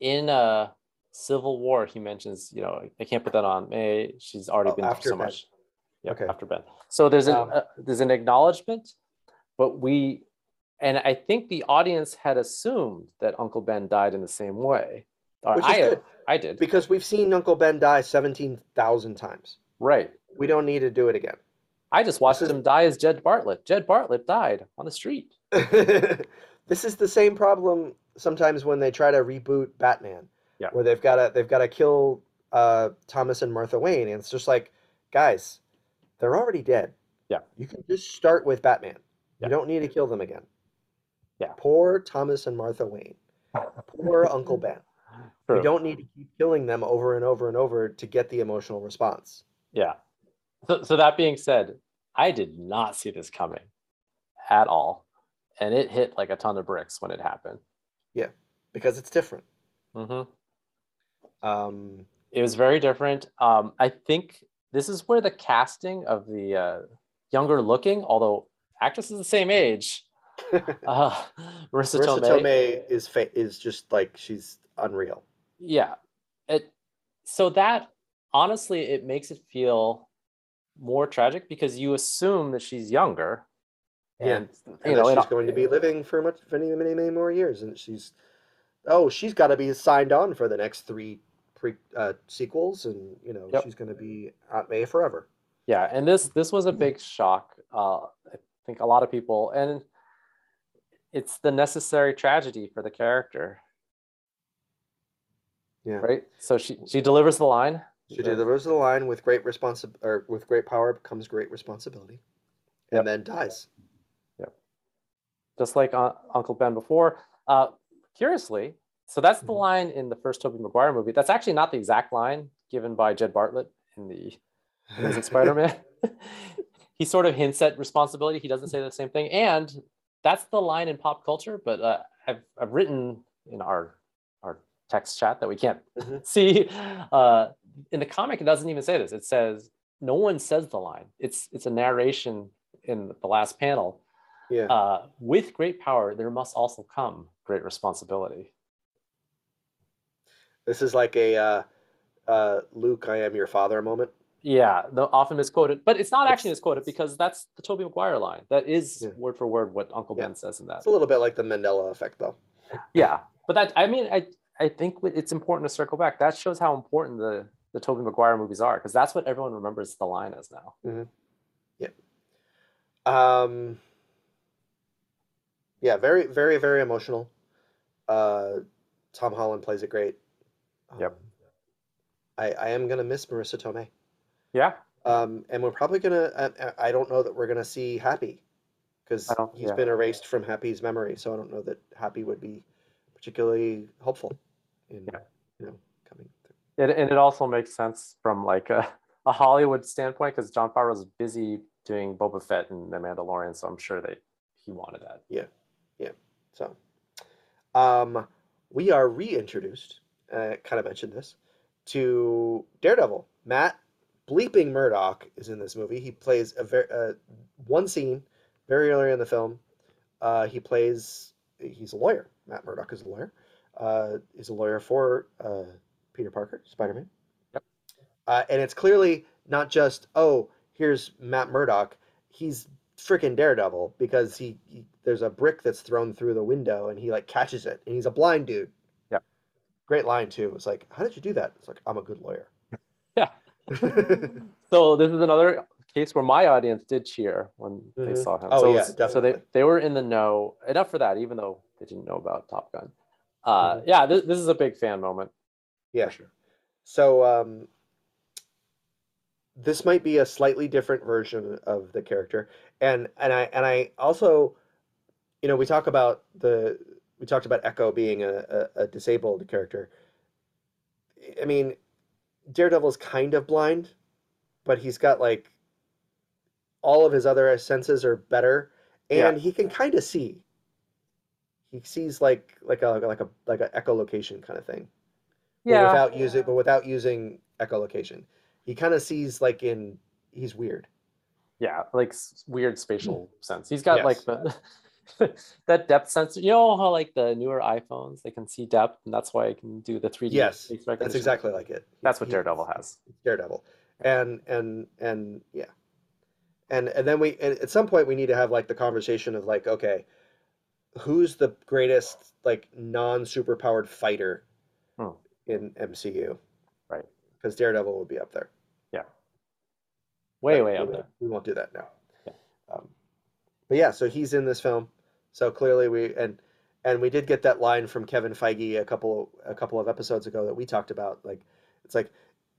in uh Civil War, he mentions, you know, I can't put that on May. She's already Oh, been through so Ben. much. Yeah, Okay. after Ben. So there's an Um, uh, there's an acknowledgement, but we and I think the audience had assumed that Uncle Ben died in the same way. Which is good I did. because we've seen Uncle Ben die seventeen thousand times. Right. We don't need to do it again. I just watched is- him die as Jed Bartlet. Jed Bartlet died on the street. this is the same problem sometimes when they try to reboot Batman. Yeah. Where they've got to they've got to kill uh, Thomas and Martha Wayne, and it's just like, guys, they're already dead. Yeah. You can just start with Batman. Yeah. You don't need to kill them again. Yeah. Poor Thomas and Martha Wayne. Poor Uncle Ben. We don't need to keep killing them over and over and over to get the emotional response. Yeah. So, so that being said, I did not see this coming at all. And it hit like a ton of bricks when it happened. Yeah, because it's different. hmm Um, It was very different. Um, I think this is where the casting of the uh, younger looking, although actress is the same age, uh, Marisa, Marisa Tomei, Tomei is fa- is just like she's unreal. yeah it so that honestly it makes it feel more tragic because you assume that she's younger Yeah. and And you know she's going to be living for much many many many more years, and she's oh she's got to be signed on for the next three pre uh, sequels, and you know Yep. she's going to be Aunt May forever. yeah and this this was a big shock uh i think a lot of people and it's the necessary tragedy for the character Yeah, right so she she delivers the line she delivers the line with great responsi- or with great power comes great responsibility, Yep. and then dies. Yeah. Just like uh, Uncle Ben before. Uh, curiously, so that's the Mhm. line in the first Tobey Maguire movie. That's actually not the exact line given by Jed Bartlet in the Amazing Spider-Man. he sort of hints at responsibility. He doesn't say the same thing, and that's the line in pop culture. But uh, I've I've written in our our text chat that we can't Mhm. see. Uh, in the comic, it doesn't even say this. It says no one says the line. It's it's a narration in the last panel Yeah, uh, with great power, there must also come great responsibility. this is like a uh, uh, Luke, I am your father moment. Yeah, the often misquoted, but it's not actually misquoted because that's the Tobey Maguire line. That is Yeah. word for word what Uncle Yeah. Ben says in that. It's a little bit like the Mandela effect, though. Yeah, but that I mean, I I think it's important to circle back. That shows how important the the Tobey Maguire movies are because that's what everyone remembers the line as now. Yep. Um, yeah, very, very, very emotional. Uh, Tom Holland plays it great. Yep. Um, I, I am gonna miss Marisa Tomei. Yeah, Um, and we're probably gonna. I, I don't know that we're gonna see Happy, because he's yeah. been erased from Happy's memory. So I don't know that Happy would be particularly helpful in Yeah. you know coming. Through. it, and it also makes sense from like a, a Hollywood standpoint because Jon Favreau's busy doing Boba Fett and The Mandalorian, so I'm sure that he wanted that. Yeah, yeah. So, um, we are reintroduced. Uh, kind of mentioned this to Daredevil. Matt bleeping Murdock is in this movie. He plays a very uh, one scene very early in the film. Uh, he plays. He's a lawyer. Matt Murdock is a lawyer. Uh, he's a lawyer for uh, Peter Parker, Spider Man. Yep. Uh, and it's clearly not just oh here's Matt Murdock. He's freaking Daredevil because he, he there's a brick that's thrown through the window and he like catches it and he's a blind dude. Yep. Great line too. It's like, how did you do that? It's like I'm a good lawyer. So this is another case where my audience did cheer when they Mhm. saw him. Oh, so, yeah, it's- so they, they were in the know enough for that, even though they didn't know about Top Gun. Uh, Mhm. Yeah, this, this is a big fan moment. yeah. sure. So um, this might be a slightly different version of the character, and and I and I also, you know, we talk about the we talked about Echo being a, a, a disabled character. I mean, Daredevil's kind of blind, but he's got like all of his other senses are better, and he can kind of see. He sees like like a like a like a echolocation kind of thing but Yeah, without using but without using echolocation. He kind of sees like in he's weird. yeah, like weird spatial hmm. sense. He's got like the that depth sensor. You know how like the newer iPhones they can see depth, and that's why I can do the 3D. Yes, That's exactly like it. That's what Daredevil has. Daredevil, and and and yeah, and and then we and at some point we need to have like the conversation of like okay, who's the greatest like non superpowered fighter Hmm. in MCU. Right. Because Daredevil would be up there. Yeah, way, But way we up won't- there. We won't do that now. Yeah. Um, but yeah, so he's in this film. So clearly we and and we did get that line from Kevin Feige a couple a couple of episodes ago that we talked about. Like it's like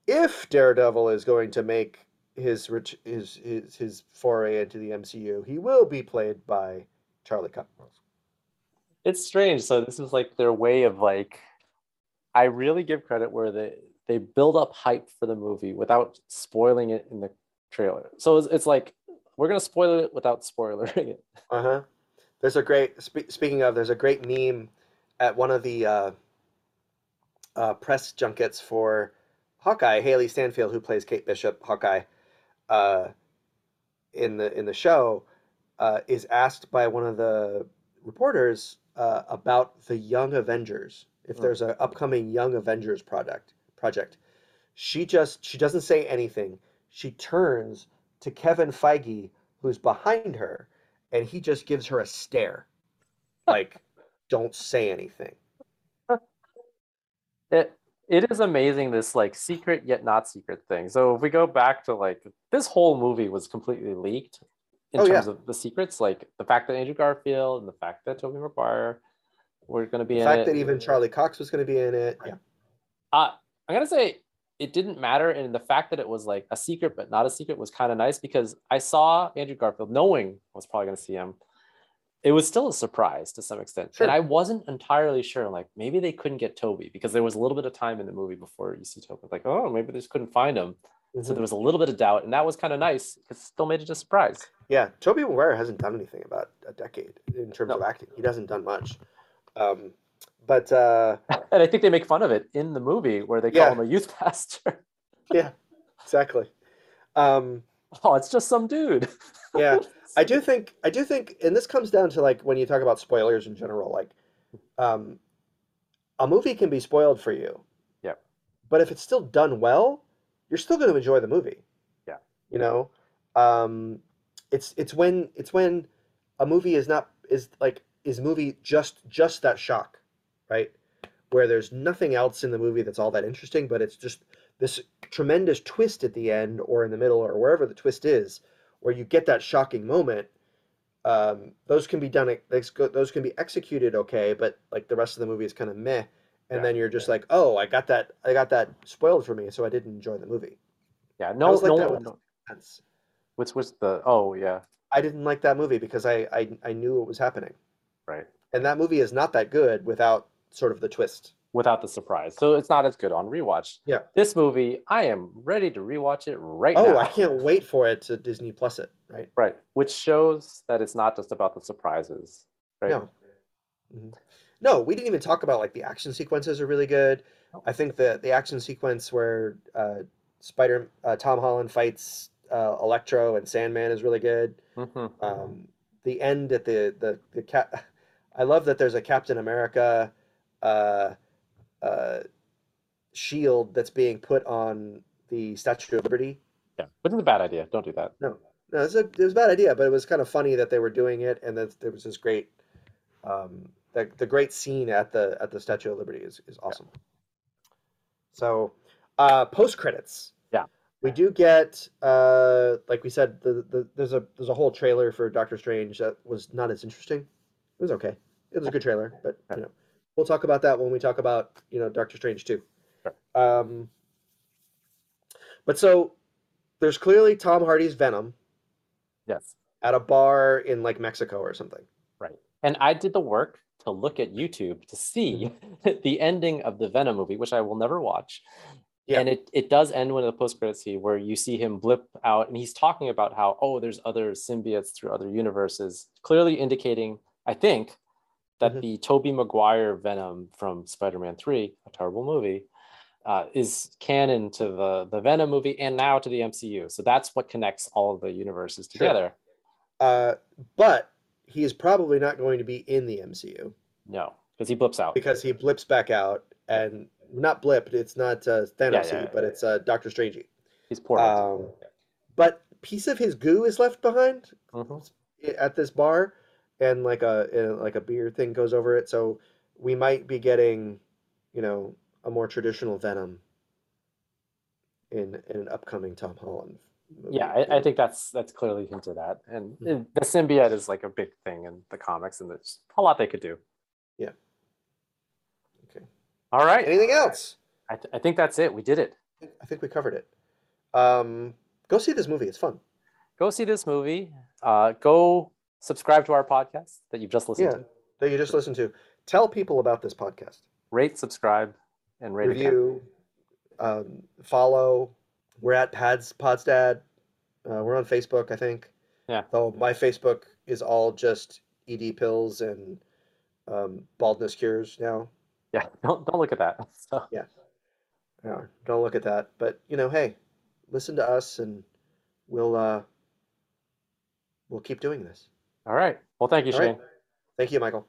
if Daredevil is going to make his rich his his his foray into the MCU, he will be played by Charlie Cox. It's strange. So this is like their way of like, I really give credit where they they build up hype for the movie without spoiling it in the trailer. So it's, it's like we're gonna spoil it without spoiling it. Uh huh. There's a great spe- speaking of. There's a great meme at one of the uh, uh, press junkets for Hawkeye. Hailee Steinfeld, who plays Kate Bishop, Hawkeye, uh, in the in the show, uh, is asked by one of the reporters uh, about the Young Avengers. If Hmm. there's an upcoming Young Avengers project, project, she just she doesn't say anything. She turns to Kevin Feige, who's behind her, and he just gives her a stare, like, "Don't say anything." It it is amazing this like secret yet not secret thing. So if we go back to like this whole movie was completely leaked in Oh, terms yeah. of the secrets, like the fact that Andrew Garfield and the fact that Tobey Maguire were going to be in it. The in fact it. that even Charlie Cox was going to be in it, yeah, Uh, I'm gonna say it didn't matter, and the fact that it was like a secret but not a secret was kind of nice because I saw Andrew Garfield, knowing I was probably gonna see him. It was still a surprise to some extent, Sure. and I wasn't entirely sure. Like maybe they couldn't get Tobey because there was a little bit of time in the movie before you see Tobey. Like oh, maybe they just couldn't find him, so Mhm. there was a little bit of doubt, and that was kind of nice. Because it still made it a surprise. yeah. Tobey Maguire hasn't done anything about a decade in terms No. of acting. He hasn't done much. Um, but uh, And I think they make fun of it in the movie where they call Yeah. him a youth pastor. yeah, exactly. Um, oh, it's just some dude. Yeah, I do think I do think, and this comes down to like when you talk about spoilers in general, like um, a movie can be spoiled for you. Yep. But if it's still done well, you're still going to enjoy the movie. Yeah. You know, um, it's it's when it's when a movie is not is like is movie just just that shock, right? Where there's nothing else in the movie that's all that interesting, but it's just this tremendous twist at the end or in the middle or wherever the twist is where you get that shocking moment um, those can be done those can be executed okay but like the rest of the movie is kind of meh and Yeah, then you're just like oh i got that i got that spoiled for me so i didn't enjoy the movie yeah, no, like no, no. That's, Which was the oh yeah, i didn't like that movie because I, I i knew what was happening right. and that movie is not that good without sort of the twist Without the surprise, so it's not as good on rewatch. Yeah. This movie, I am ready to rewatch it right oh now. Oh, I can't wait for it to disney plus it right Right, which shows that it's not just about the surprises. Right. No. Mhm. No, we didn't even talk about like the action sequences are really good. I think the the action sequence where uh, Spider uh, Tom Holland fights uh, Electro and Sandman is really good. Mhm. Um, the end at the the the cat. I love that there's a Captain America uh, uh, shield that's being put on the Statue of Liberty. Yeah, but it's a bad idea. Don't do that. No, no, it's a it was a bad idea, but it was kind of funny that they were doing it, and that there was this great, um, the the great scene at the at the Statue of Liberty is is awesome. So, uh, post credits. Yeah. We do get, uh, like we said, the, the there's a there's a whole trailer for Doctor Strange that was not as interesting. It was okay. It was a good trailer, but you know, we'll talk about that when we talk about you know Doctor Strange too. Sure. Um, but so there's clearly Tom Hardy's Venom Yes. at a bar in like Mexico or something. Right. And I did the work to look at YouTube to see the ending of the Venom movie, which I will never watch. Yeah. And it, it does end with a post credit scene where you see him blip out and he's talking about how, oh, there's other symbiotes through other universes, clearly indicating, I think, that Mhm. the Tobey Maguire Venom from Spider Man 3, a terrible movie, uh, is canon to the, the Venom movie and now to the MCU. So that's what connects all of the universes Sure. together. Uh, but he is probably not going to be in the MCU No, because he blips out. because he blips back out and not blipped. It's not uh, Thanos, yeah, but it's uh, Doctor Strange. He's poor. Um, but piece of his goo is left behind Mhm. at this bar, and like a and like a beer thing goes over it. So we might be getting, you know, a more traditional Venom in, in an upcoming Tom Holland movie. Yeah, I, I think that's that's clearly hinted at, and Mhm. the symbiote is like a big thing in the comics, and there's a lot they could do. Yeah. Okay. All right, Anything else? I, th- I think that's it. We did it. I think we covered it. Um, go see this movie. It's fun. Go see this movie. Uh, go subscribe to our podcast that you've just listened Yeah. to. That you just listened to. Tell people about this podcast. Rate, subscribe, and rate. Review, um, follow. We're at Pads Podstad. Uh, we're on Facebook, I think. Yeah. Though my Facebook is all just ED pills and um, baldness cures now. Yeah, don't don't look at that. So, Yeah, don't look at that. But you know, hey, listen to us, and we'll uh, we'll keep doing this. All right. Well, thank you, All Shane. right. Thank you, Michael.